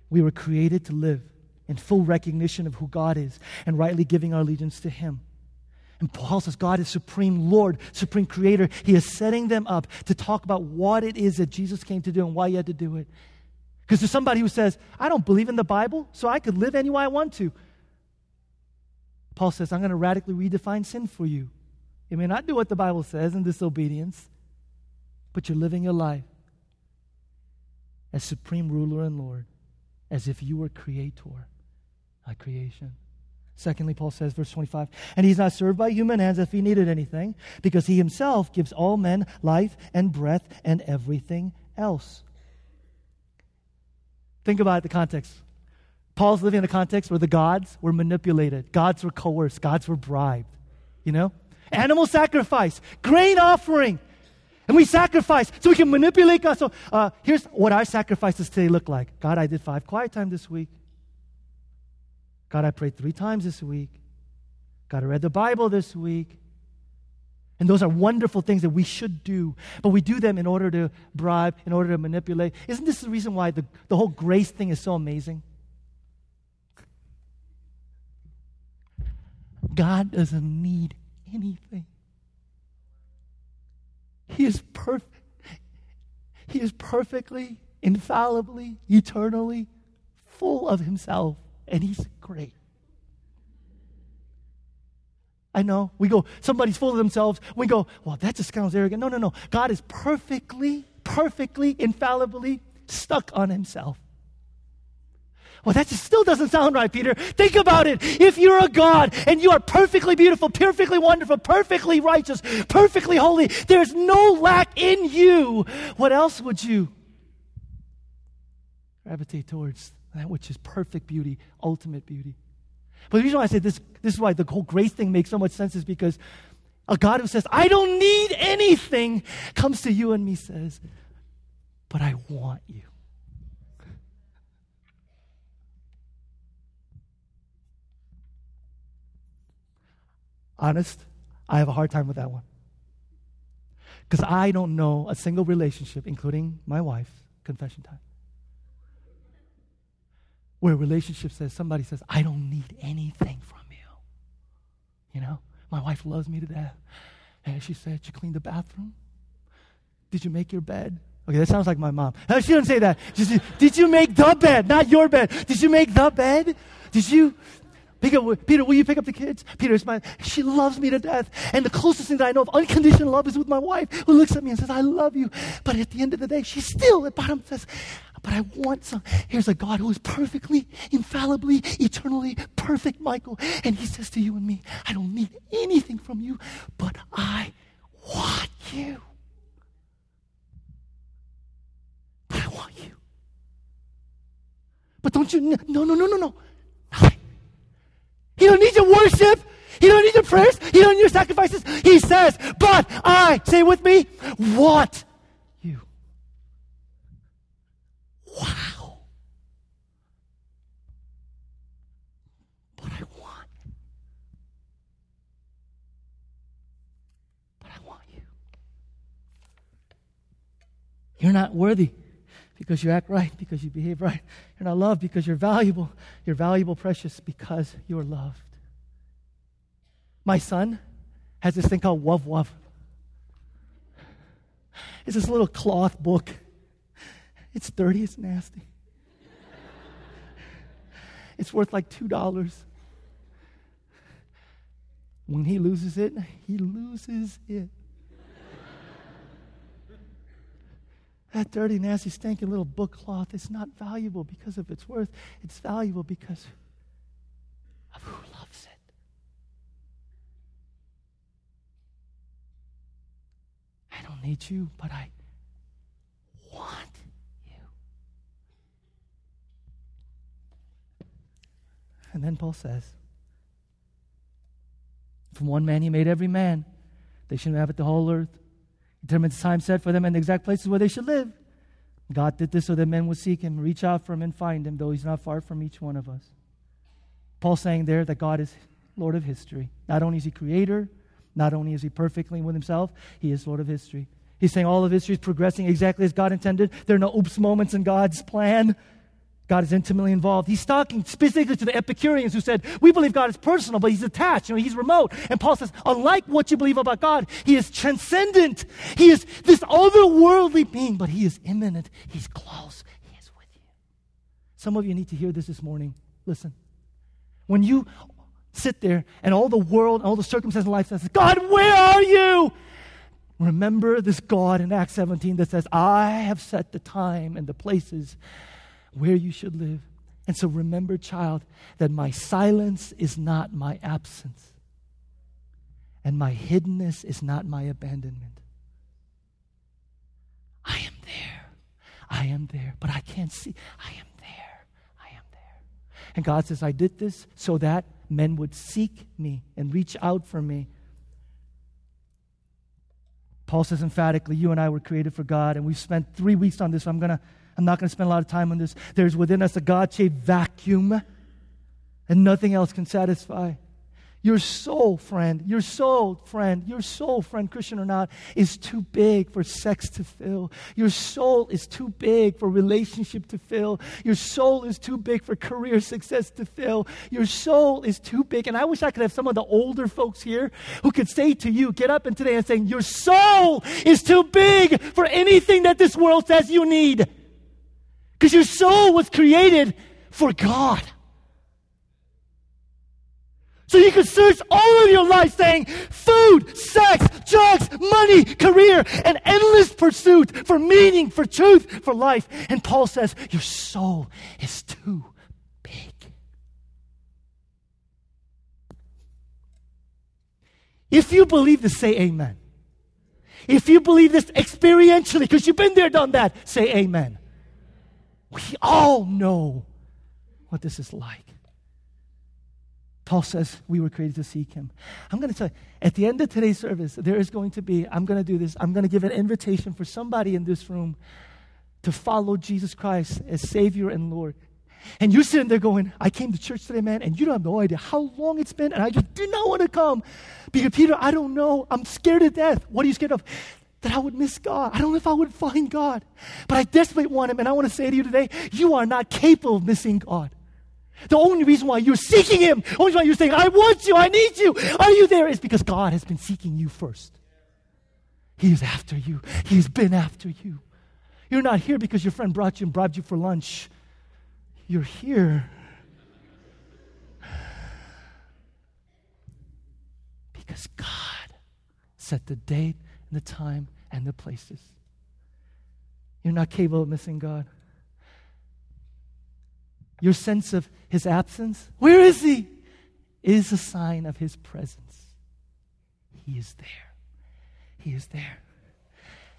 S1: We were created to live in full recognition of who God is and rightly giving our allegiance to Him. And Paul says God is supreme Lord, supreme creator. He is setting them up to talk about what it is that Jesus came to do and why he had to do it. Because there's somebody who says, I don't believe in the Bible, so I could live any way I want to. Paul says, I'm going to radically redefine sin for you. You may not do what the Bible says in disobedience, but you're living your life as supreme ruler and Lord, as if you were creator, not creation. Secondly, Paul says, verse 25, and he's not served by human hands if he needed anything, because he himself gives all men life and breath and everything else. Think about the context. Paul's living in a context where the gods were manipulated, gods were coerced, gods were bribed. You know? Animal sacrifice, grain offering. And we sacrifice so we can manipulate God. So uh, here's what our sacrifices today look like God, I did five quiet time this week. God, I prayed three times this week. God, I read the Bible this week. And those are wonderful things that we should do, but we do them in order to bribe, in order to manipulate. Isn't this the reason why the, the whole grace thing is so amazing? God doesn't need anything. He is perfect. He is perfectly, infallibly, eternally full of himself, and he's great. I know. We go, somebody's full of themselves. We go, well, that just sounds arrogant. No, no, no. God is perfectly, perfectly, infallibly stuck on himself. Well, that still doesn't sound right, Peter. Think about it. If you're a God and you are perfectly beautiful, perfectly wonderful, perfectly righteous, perfectly holy, there's no lack in you. What else would you gravitate towards? That which is perfect beauty, ultimate beauty. But the reason why I say this, this is why the whole grace thing makes so much sense is because a God who says, I don't need anything, comes to you and me says, But I want you. Honest, I have a hard time with that one. Because I don't know a single relationship, including my wife's confession time, where a relationship says, somebody says, I don't need anything from you. You know, my wife loves me to death. And she said, You cleaned the bathroom? Did you make your bed? Okay, that sounds like my mom. Uh, she didn't say that. She said, Did you make the bed, not your bed? Did you make the bed? Did you? Peter, Peter, will you pick up the kids? Peter is my, she loves me to death. And the closest thing that I know of unconditional love is with my wife who looks at me and says, I love you. But at the end of the day, she still at bottom says, but I want some. Here's a God who is perfectly, infallibly, eternally perfect, Michael. And he says to you and me, I don't need anything from you, but I want you. But I want you. But don't you, no, no, no, no, no. He don't need your worship. He don't need your prayers. He don't need your sacrifices. He says, but I, say with me, want you. Wow. But I want. But I want you. You're not worthy because you act right, because you behave right. You're not loved because you're valuable. You're valuable, precious because you're loved. My son has this thing called Wuv Wuv. It's this little cloth book. It's dirty, it's nasty. It's worth like $2. When he loses it, he loses it. That dirty, nasty, stinking little book cloth is not valuable because of its worth. It's valuable because of who loves it. I don't need you, but I want you. And then Paul says, From one man he made every man. They should inhabit the whole earth determines the time set for them and the exact places where they should live. God did this so that men would seek him, reach out for him, and find him, though he's not far from each one of us. Paul's saying there that God is Lord of history. Not only is he creator, not only is he perfectly with himself, he is Lord of history. He's saying all of history is progressing exactly as God intended. There are no oops moments in God's plan. God is intimately involved. He's talking specifically to the Epicureans who said, We believe God is personal, but he's attached, you know, he's remote. And Paul says, Unlike what you believe about God, he is transcendent. He is this otherworldly being, but he is immanent. He's close. He is with you. Some of you need to hear this this morning. Listen. When you sit there and all the world, and all the circumstances of life says, God, where are you? Remember this God in Acts 17 that says, I have set the time and the places where you should live. And so remember, child, that my silence is not my absence, and my hiddenness is not my abandonment. I am there. I am there, but I can't see. I am there. I am there. And God says, I did this so that men would seek me and reach out for me. Paul says emphatically, you and I were created for God, and we've spent three weeks on this. So I'm going to I'm not going to spend a lot of time on this. There's within us a God shaped vacuum, and nothing else can satisfy. Your soul, friend, your soul, friend, your soul, friend, Christian or not, is too big for sex to fill. Your soul is too big for relationship to fill. Your soul is too big for career success to fill. Your soul is too big. And I wish I could have some of the older folks here who could say to you, get up and today and saying, Your soul is too big for anything that this world says you need. Because your soul was created for God. So you could search all of your life saying food, sex, drugs, money, career, an endless pursuit for meaning, for truth, for life. And Paul says, Your soul is too big. If you believe this, say amen. If you believe this experientially, because you've been there, done that, say amen. We all know what this is like. Paul says we were created to seek him. I'm going to tell you, at the end of today's service, there is going to be, I'm going to do this, I'm going to give an invitation for somebody in this room to follow Jesus Christ as Savior and Lord. And you're sitting there going, I came to church today, man, and you don't have no idea how long it's been, and I just did not want to come. Because, Peter, I don't know. I'm scared to death. What are you scared of? That I would miss God. I don't know if I would find God, but I desperately want Him. And I want to say to you today, you are not capable of missing God. The only reason why you're seeking Him, the only reason why you're saying, I want you, I need you, are you there? Is because God has been seeking you first. He is after you, He's been after you. You're not here because your friend brought you and bribed you for lunch. You're here because God set the date the time and the places. You're not capable of missing God. Your sense of his absence, where is he? Is a sign of his presence. He is there. He is there.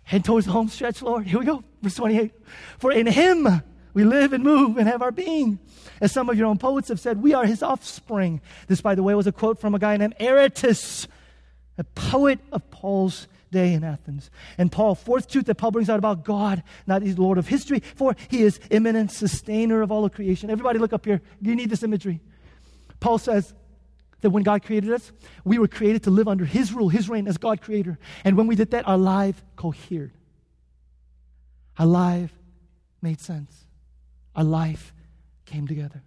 S1: Head towards the home stretch, Lord. Here we go. Verse 28. For in him we live and move and have our being. As some of your own poets have said, we are his offspring. This, by the way, was a quote from a guy named Aratus, a poet of Paul's day in Athens. And Paul, fourth truth that Paul brings out about God, not he's Lord of history, for he is immanent sustainer of all of creation. Everybody look up here. You need this imagery. Paul says that when God created us, we were created to live under his rule, his reign as God creator. And when we did that, our life cohered. Our life made sense. Our life came together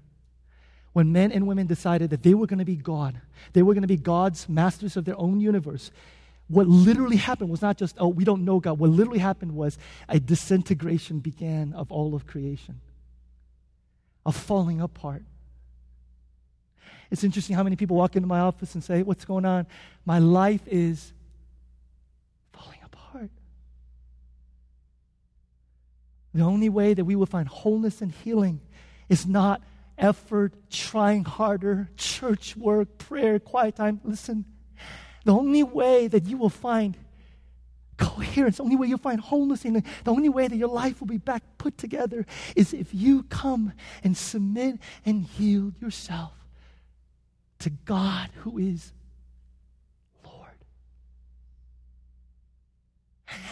S1: when men and women decided that they were going to be God, they were going to be God's masters of their own universe, what literally happened was not just, oh, we don't know God. What literally happened was a disintegration began of all of creation, a falling apart. It's interesting how many people walk into my office and say, What's going on? My life is falling apart. The only way that we will find wholeness and healing is not effort, trying harder, church work, prayer, quiet time. Listen, the only way that you will find coherence, the only way you'll find wholeness, in the only way that your life will be back put together is if you come and submit and yield yourself to God who is Lord.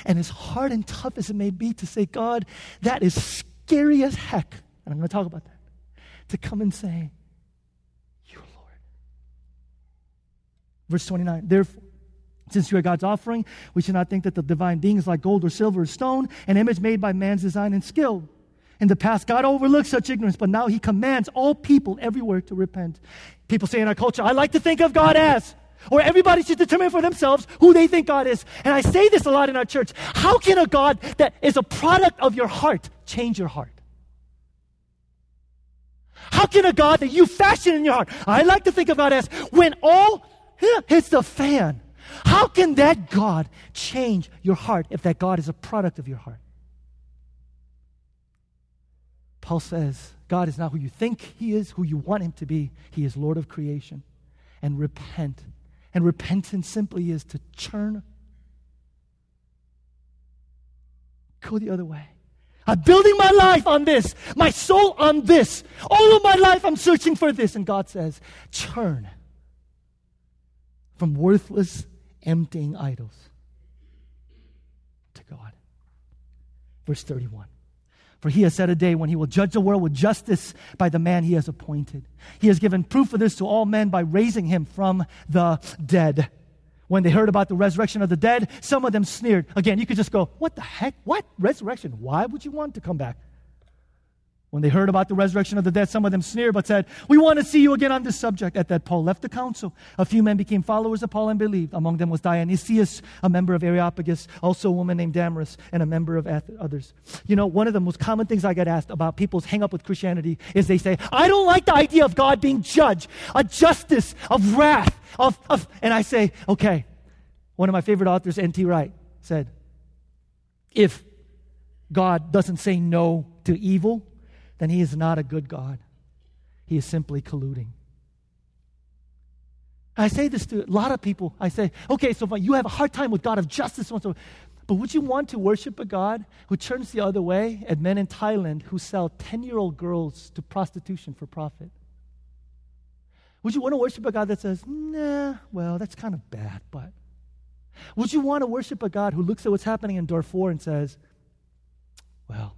S1: And as hard and tough as it may be to say, God, that is scary as heck, and I'm going to talk about that, to come and say, Verse 29 Therefore, since you are God's offering, we should not think that the divine being is like gold or silver or stone, an image made by man's design and skill. In the past, God overlooked such ignorance, but now He commands all people everywhere to repent. People say in our culture, I like to think of God as, or everybody should determine for themselves who they think God is. And I say this a lot in our church. How can a God that is a product of your heart change your heart? How can a God that you fashion in your heart, I like to think of God as, when all hits the fan, how can that God change your heart if that God is a product of your heart? Paul says, God is not who you think he is, who you want him to be. He is Lord of creation. And repent. And repentance simply is to turn, go the other way. I'm building my life on this, my soul on this. All of my life I'm searching for this. And God says, turn from worthless, emptying idols to God. Verse 31. For he has set a day when he will judge the world with justice by the man he has appointed. He has given proof of this to all men by raising him from the dead. When they heard about the resurrection of the dead, some of them sneered. Again, you could just go, What the heck? What? Resurrection? Why would you want to come back? When they heard about the resurrection of the dead, some of them sneered but said, We want to see you again on this subject. At that, Paul left the council. A few men became followers of Paul and believed. Among them was Dionysius, a member of Areopagus, also a woman named Damaris, and a member of others. You know, one of the most common things I get asked about people's hang up with Christianity is they say, I don't like the idea of God being judge, a justice, of wrath, of, of and I say, okay. One of my favorite authors, N.T. Wright, said, if God doesn't say no to evil, then he is not a good God. He is simply colluding. I say this to a lot of people. I say, okay, so you have a hard time with God of justice, but would you want to worship a God who turns the other way at men in Thailand who sell 10 year old girls to prostitution for profit? Would you want to worship a God that says, nah, well, that's kind of bad, but. Would you want to worship a God who looks at what's happening in Darfur and says, well,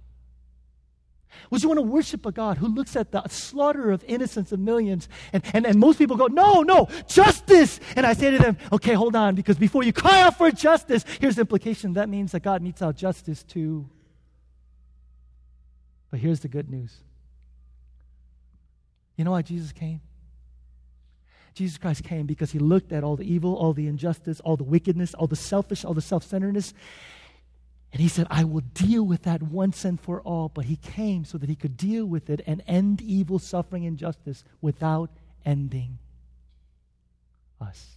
S1: would you want to worship a God who looks at the slaughter of innocents of millions? And, and, and most people go, no, no, justice. And I say to them, okay, hold on, because before you cry out for justice, here's the implication. That means that God metes out justice too. But here's the good news. You know why Jesus came? Jesus Christ came because he looked at all the evil, all the injustice, all the wickedness, all the selfish, all the self centeredness, and he said, I will deal with that once and for all. But he came so that he could deal with it and end evil, suffering, and justice without ending us.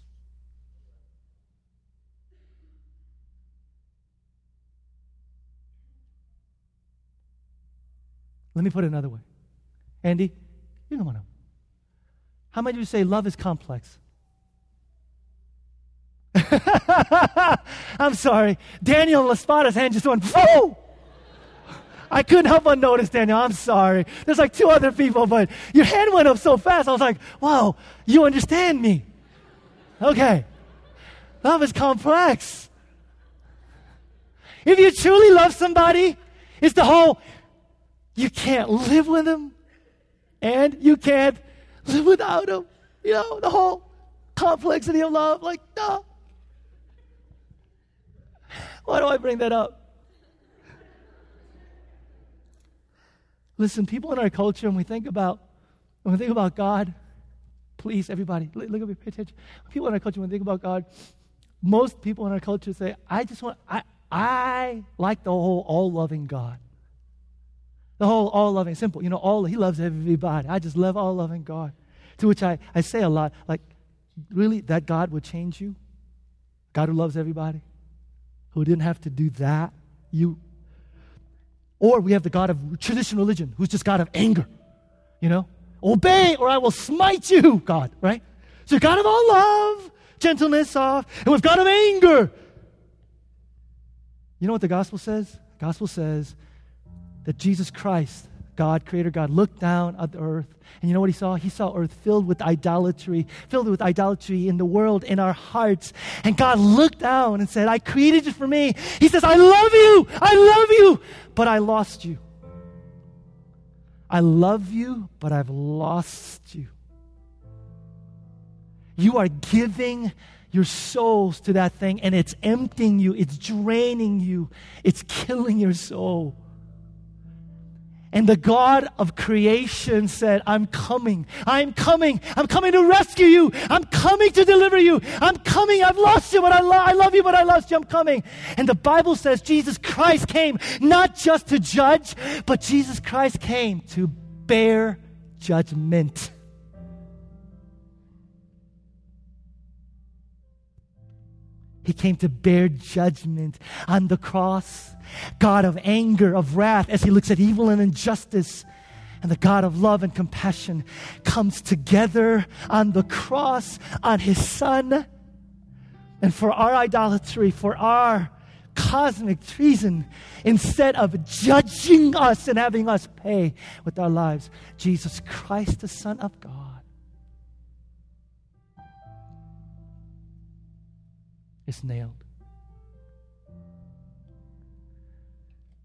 S1: Let me put it another way. Andy, you come on up. How many of you say love is complex? I'm sorry. Daniel Laspada's hand just went, whoa! I couldn't help but notice, Daniel. I'm sorry. There's like two other people, but your hand went up so fast. I was like, wow, you understand me. Okay. Love is complex. If you truly love somebody, it's the whole you can't live with them and you can't live without them. You know, the whole complexity of love. Like, no. Why do I bring that up? Listen, people in our culture, when we think about when we think about God, please, everybody, look at me, pay attention. People in our culture, when we think about God, most people in our culture say, I just want, I, I like the whole all loving God. The whole all loving, simple, you know, all, He loves everybody. I just love all loving God. To which I, I say a lot, like, really, that God would change you? God who loves everybody? Who didn't have to do that. You or we have the God of traditional religion, who's just God of anger. You know? Obey or I will smite you, God, right? So God of all love, gentleness, soft, and we've God of anger. You know what the gospel says? The gospel says that Jesus Christ God, Creator God, looked down at the earth. And you know what he saw? He saw earth filled with idolatry, filled with idolatry in the world, in our hearts. And God looked down and said, I created you for me. He says, I love you. I love you, but I lost you. I love you, but I've lost you. You are giving your souls to that thing, and it's emptying you, it's draining you, it's killing your soul. And the God of creation said, I'm coming. I'm coming. I'm coming to rescue you. I'm coming to deliver you. I'm coming. I've lost you, but I, lo- I love you, but I lost you. I'm coming. And the Bible says Jesus Christ came not just to judge, but Jesus Christ came to bear judgment. He came to bear judgment on the cross. God of anger, of wrath, as he looks at evil and injustice. And the God of love and compassion comes together on the cross, on his son. And for our idolatry, for our cosmic treason, instead of judging us and having us pay with our lives, Jesus Christ, the Son of God, is nailed.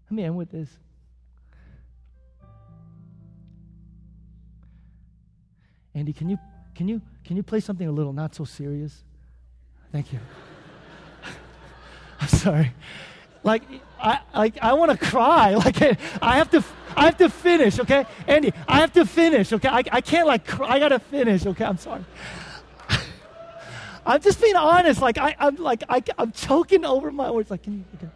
S1: Let me end with this. Andy, can you can you can you play something a little not so serious? Thank you. I'm sorry. Like I like I want to cry. Like I have to I have to finish. Okay, Andy, I have to finish. Okay, I, I can't like cry. I gotta finish. Okay, I'm sorry. I'm just being honest. Like I, I'm like I, I'm choking over my words. Like, can you? Okay,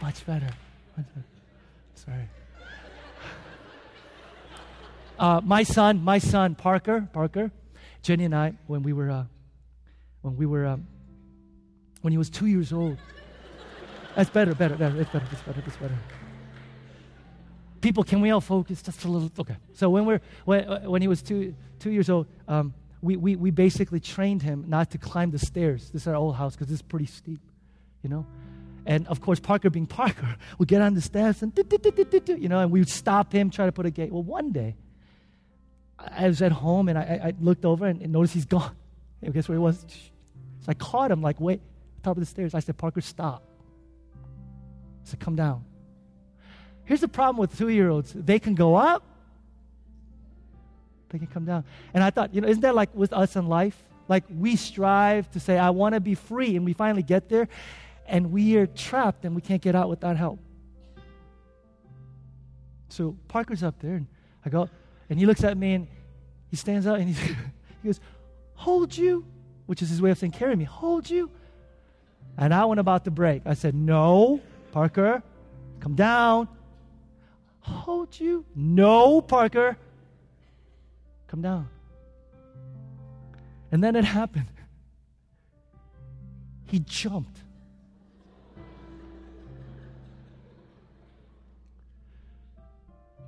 S1: Much better. Much better. Sorry. Uh, my son, my son Parker, Parker, Jenny and I, when we were, uh, when we were, um, when he was two years old. That's better, better, better. It's better. It's better. It's better people, can we all focus just a little? Okay. So when we're when, when he was two two years old, um, we, we we basically trained him not to climb the stairs. This is our old house because it's pretty steep, you know. And of course, Parker being Parker, would get on the steps and you know, and we would stop him, try to put a gate. Well, one day, I was at home and I, I looked over and, and noticed he's gone. And guess where he was? So I caught him like, wait, top of the stairs. I said, Parker, stop. I said, come down. Here's the problem with two year olds they can go up, they can come down. And I thought, you know, isn't that like with us in life? Like we strive to say, I want to be free, and we finally get there, and we are trapped and we can't get out without help. So Parker's up there, and I go, and he looks at me and he stands up and he, he goes, Hold you, which is his way of saying, Carry me, hold you. And I went about to break. I said, No, Parker, come down hold you? No, Parker. Come down. And then it happened. He jumped.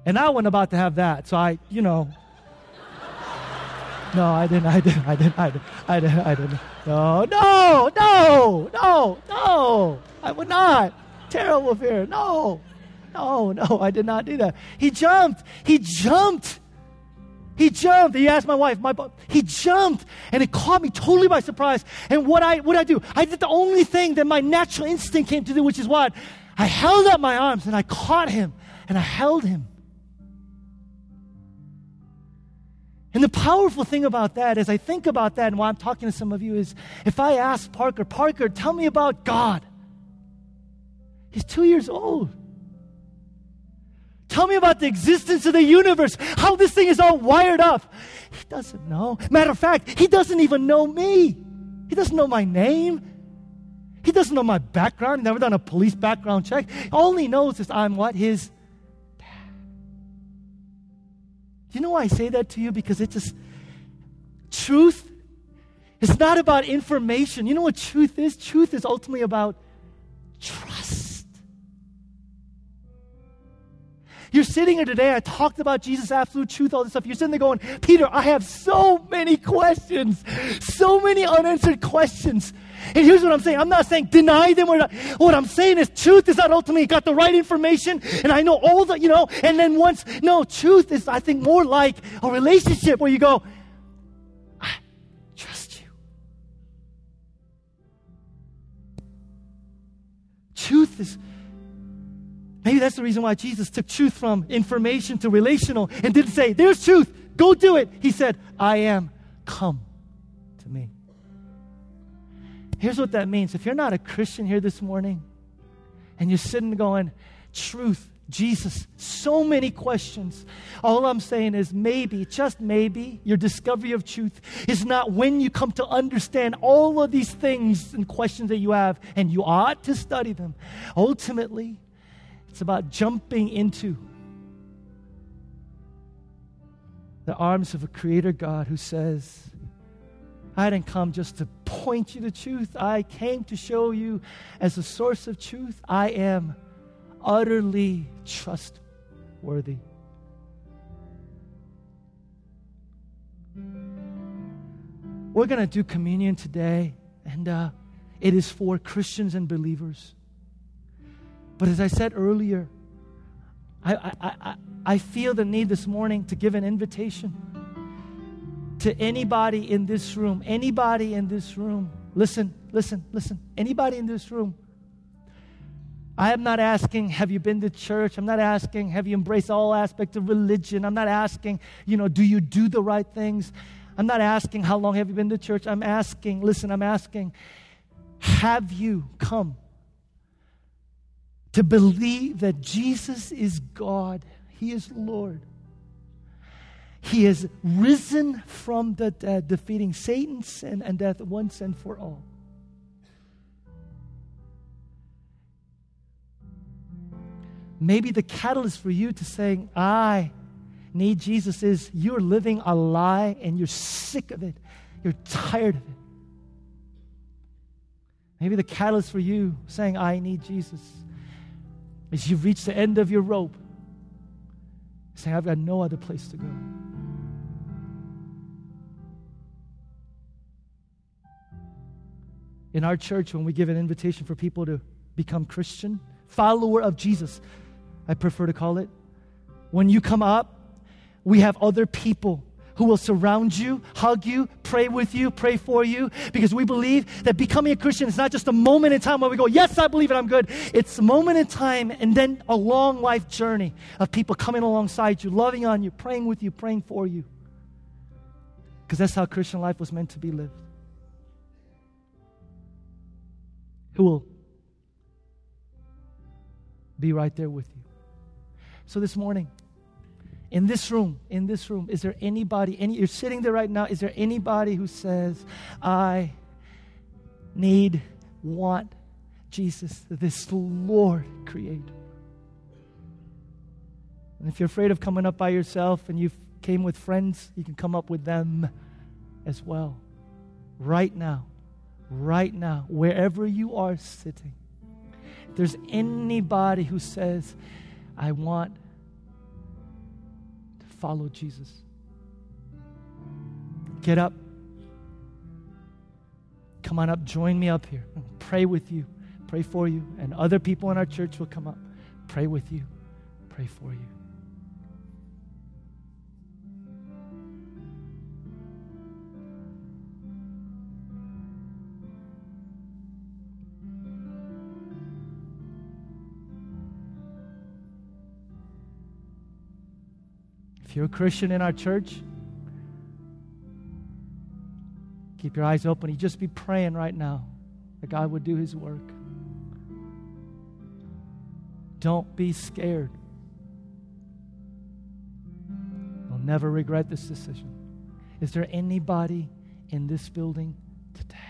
S1: And I wasn't about to have that. So I, you know. No, I didn't. I didn't. I didn't. I didn't. I didn't. I didn't. No, no, no, no, no. I would not. Terrible fear. No. No, no, I did not do that. He jumped. He jumped. He jumped. He asked my wife, my he jumped, and it caught me totally by surprise. And what I what I do? I did the only thing that my natural instinct came to do, which is what? I held up my arms and I caught him and I held him. And the powerful thing about that, as I think about that, and why I'm talking to some of you, is if I ask Parker, Parker, tell me about God. He's two years old. Tell me about the existence of the universe, how this thing is all wired up. He doesn't know. Matter of fact, he doesn't even know me. He doesn't know my name. He doesn't know my background. Never done a police background check. All he knows is I'm what? His dad. You know why I say that to you? Because it's just truth. It's not about information. You know what truth is? Truth is ultimately about trust. You're sitting here today. I talked about Jesus' absolute truth, all this stuff. You're sitting there going, Peter, I have so many questions, so many unanswered questions. And here's what I'm saying I'm not saying deny them or not. What I'm saying is truth is not ultimately got the right information and I know all the, you know, and then once, no, truth is, I think, more like a relationship where you go, I trust you. Truth is that's the reason why Jesus took truth from information to relational and didn't say, There's truth, go do it. He said, I am, come to me. Here's what that means. If you're not a Christian here this morning and you're sitting going, truth, Jesus, so many questions. All I'm saying is maybe, just maybe, your discovery of truth is not when you come to understand all of these things and questions that you have, and you ought to study them. Ultimately, it's about jumping into the arms of a creator God who says, I didn't come just to point you to truth. I came to show you as a source of truth. I am utterly trustworthy. We're going to do communion today, and uh, it is for Christians and believers. But as I said earlier, I, I, I, I feel the need this morning to give an invitation to anybody in this room, anybody in this room. Listen, listen, listen. Anybody in this room I am not asking, have you been to church? I'm not asking, have you embraced all aspects of religion? I'm not asking, you know, do you do the right things? I'm not asking, how long have you been to church? I'm asking, listen, I'm asking, have you come to believe that Jesus is God? He is Lord. He has risen from the dead, defeating Satan, sin, and death once and for all. maybe the catalyst for you to saying, I need Jesus is you're living a lie and you're sick of it. You're tired of it. Maybe the catalyst for you saying, I need Jesus is you reach the end of your rope, saying, I've got no other place to go. In our church, when we give an invitation for people to become Christian, follower of Jesus, I prefer to call it. When you come up, we have other people who will surround you, hug you, pray with you, pray for you, because we believe that becoming a Christian is not just a moment in time where we go, Yes, I believe it, I'm good. It's a moment in time and then a long life journey of people coming alongside you, loving on you, praying with you, praying for you. Because that's how Christian life was meant to be lived. Who will be right there with you. So this morning, in this room, in this room, is there anybody, any, you're sitting there right now, is there anybody who says, I need, want Jesus, this Lord creator? And if you're afraid of coming up by yourself and you came with friends, you can come up with them as well. Right now, right now, wherever you are sitting, if there's anybody who says, I want follow Jesus. Get up. Come on up. Join me up here. Pray with you. Pray for you. And other people in our church will come up. Pray with you. Pray for you. If you're a Christian in our church, keep your eyes open. You just be praying right now that God would do his work. Don't be scared. You'll never regret this decision. Is there anybody in this building today?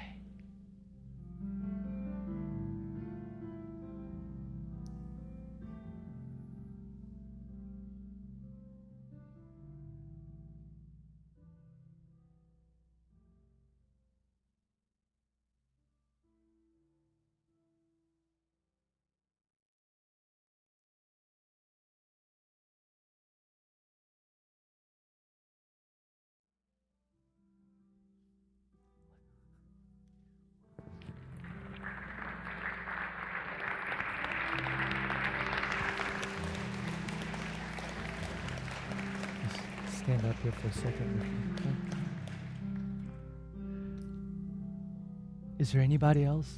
S1: Stand up here for a second. Is there anybody else?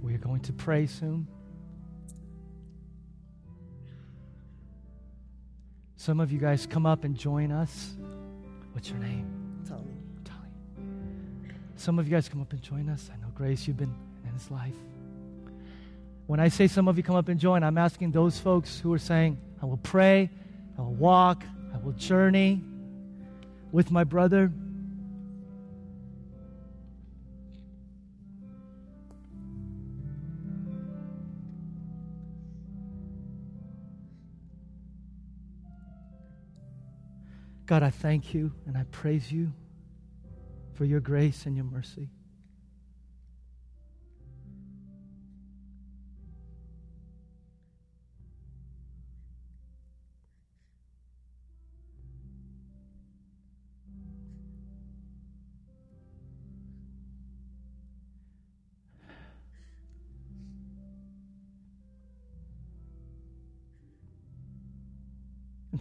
S1: We are going to pray soon. Some of you guys come up and join us. What's your name?
S2: Tony.
S1: Tony. Some of you guys come up and join us. I know, Grace, you've been in his life. When I say some of you come up and join, I'm asking those folks who are saying, I will pray, I will walk, I will journey with my brother. God, I thank you and I praise you for your grace and your mercy.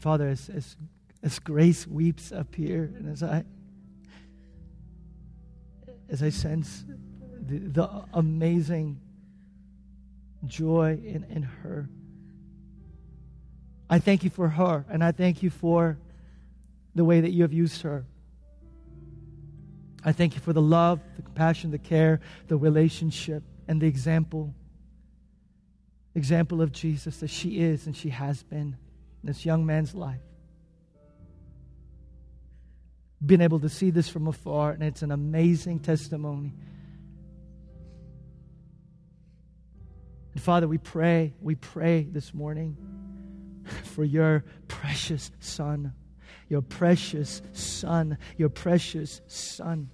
S1: Father, as, as, as grace weeps up here, and as I as I sense the, the amazing joy in, in her. I thank you for her, and I thank you for the way that you have used her. I thank you for the love, the compassion, the care, the relationship, and the example. Example of Jesus that she is and she has been this young man's life been able to see this from afar, and it's an amazing testimony. And Father, we pray, we pray this morning for your precious Son, your precious Son, your precious Son.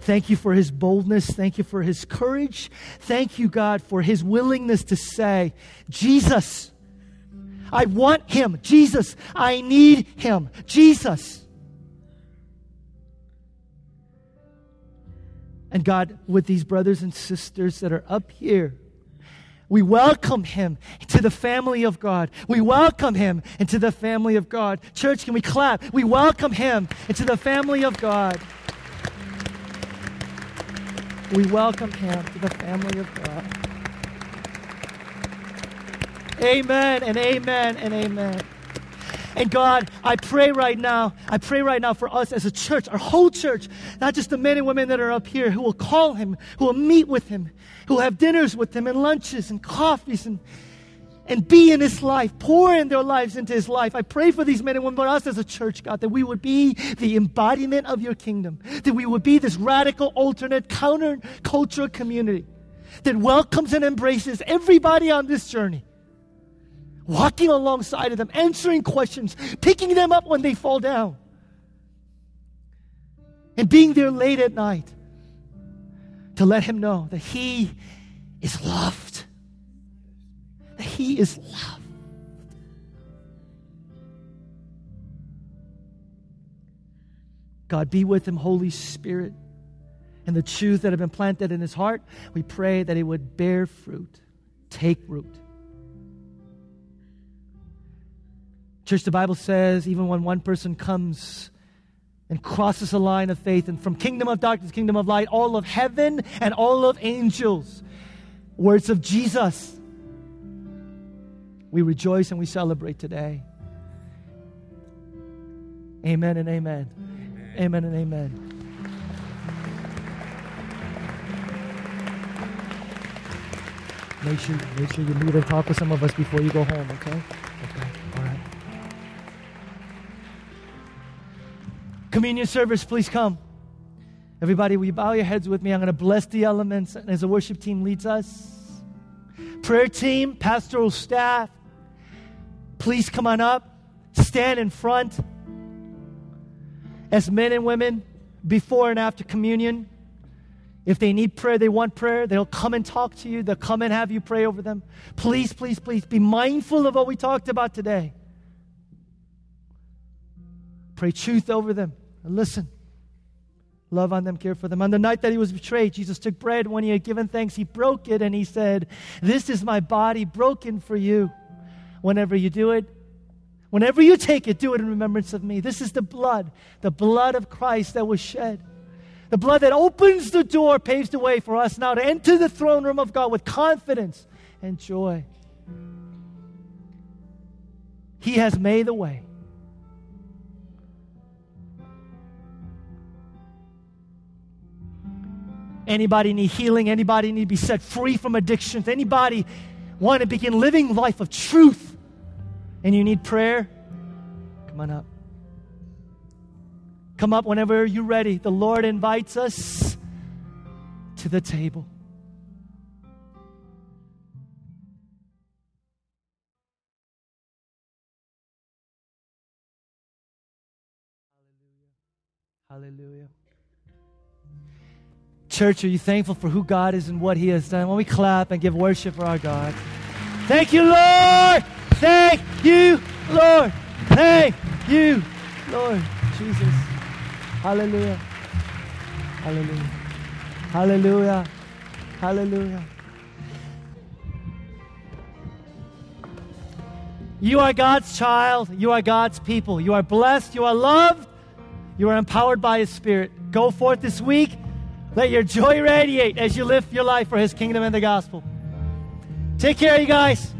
S1: Thank you for his boldness. Thank you for his courage. Thank you, God, for his willingness to say, Jesus, I want him. Jesus, I need him. Jesus. And God, with these brothers and sisters that are up here, we welcome him to the family of God. We welcome him into the family of God. Church, can we clap? We welcome him into the family of God. We welcome him to the family of God. Amen and amen and amen. And God, I pray right now, I pray right now for us as a church, our whole church, not just the men and women that are up here who will call him, who will meet with him, who will have dinners with him and lunches and coffees and and be in his life, pour in their lives into his life. I pray for these men and women, but us as a church, God, that we would be the embodiment of your kingdom, that we would be this radical, alternate, counter-cultural community that welcomes and embraces everybody on this journey walking alongside of them, answering questions, picking them up when they fall down, and being there late at night to let him know that he is loved. That he is loved. God, be with him, Holy Spirit. And the truth that have been planted in his heart, we pray that it would bear fruit, take root. Church, the Bible says even when one person comes and crosses a line of faith and from kingdom of darkness, kingdom of light, all of heaven and all of angels, words of Jesus, we rejoice and we celebrate today. Amen and amen. Amen, amen and amen. Make sure, make sure you meet and talk with some of us before you go home, okay? Communion service, please come. Everybody, will you bow your heads with me? I'm going to bless the elements as the worship team leads us. Prayer team, pastoral staff, please come on up. Stand in front. As men and women, before and after communion, if they need prayer, they want prayer, they'll come and talk to you. They'll come and have you pray over them. Please, please, please be mindful of what we talked about today. Pray truth over them listen. Love on them, care for them. On the night that he was betrayed, Jesus took bread. When he had given thanks, he broke it and he said, This is my body broken for you. Whenever you do it, whenever you take it, do it in remembrance of me. This is the blood, the blood of Christ that was shed. The blood that opens the door, paves the way for us now to enter the throne room of God with confidence and joy. He has made the way. Anybody need healing? Anybody need to be set free from addictions? Anybody want to begin living life of truth and you need prayer? Come on up. Come up whenever you're ready. The Lord invites us to the table. Hallelujah. Church, are you thankful for who God is and what He has done? When we clap and give worship for our God. Thank you, Lord. Thank you, Lord. Thank you, Lord Jesus. Hallelujah. Hallelujah. Hallelujah. Hallelujah. You are God's child. You are God's people. You are blessed. You are loved. You are empowered by His Spirit. Go forth this week. Let your joy radiate as you live your life for His kingdom and the gospel. Take care, you guys.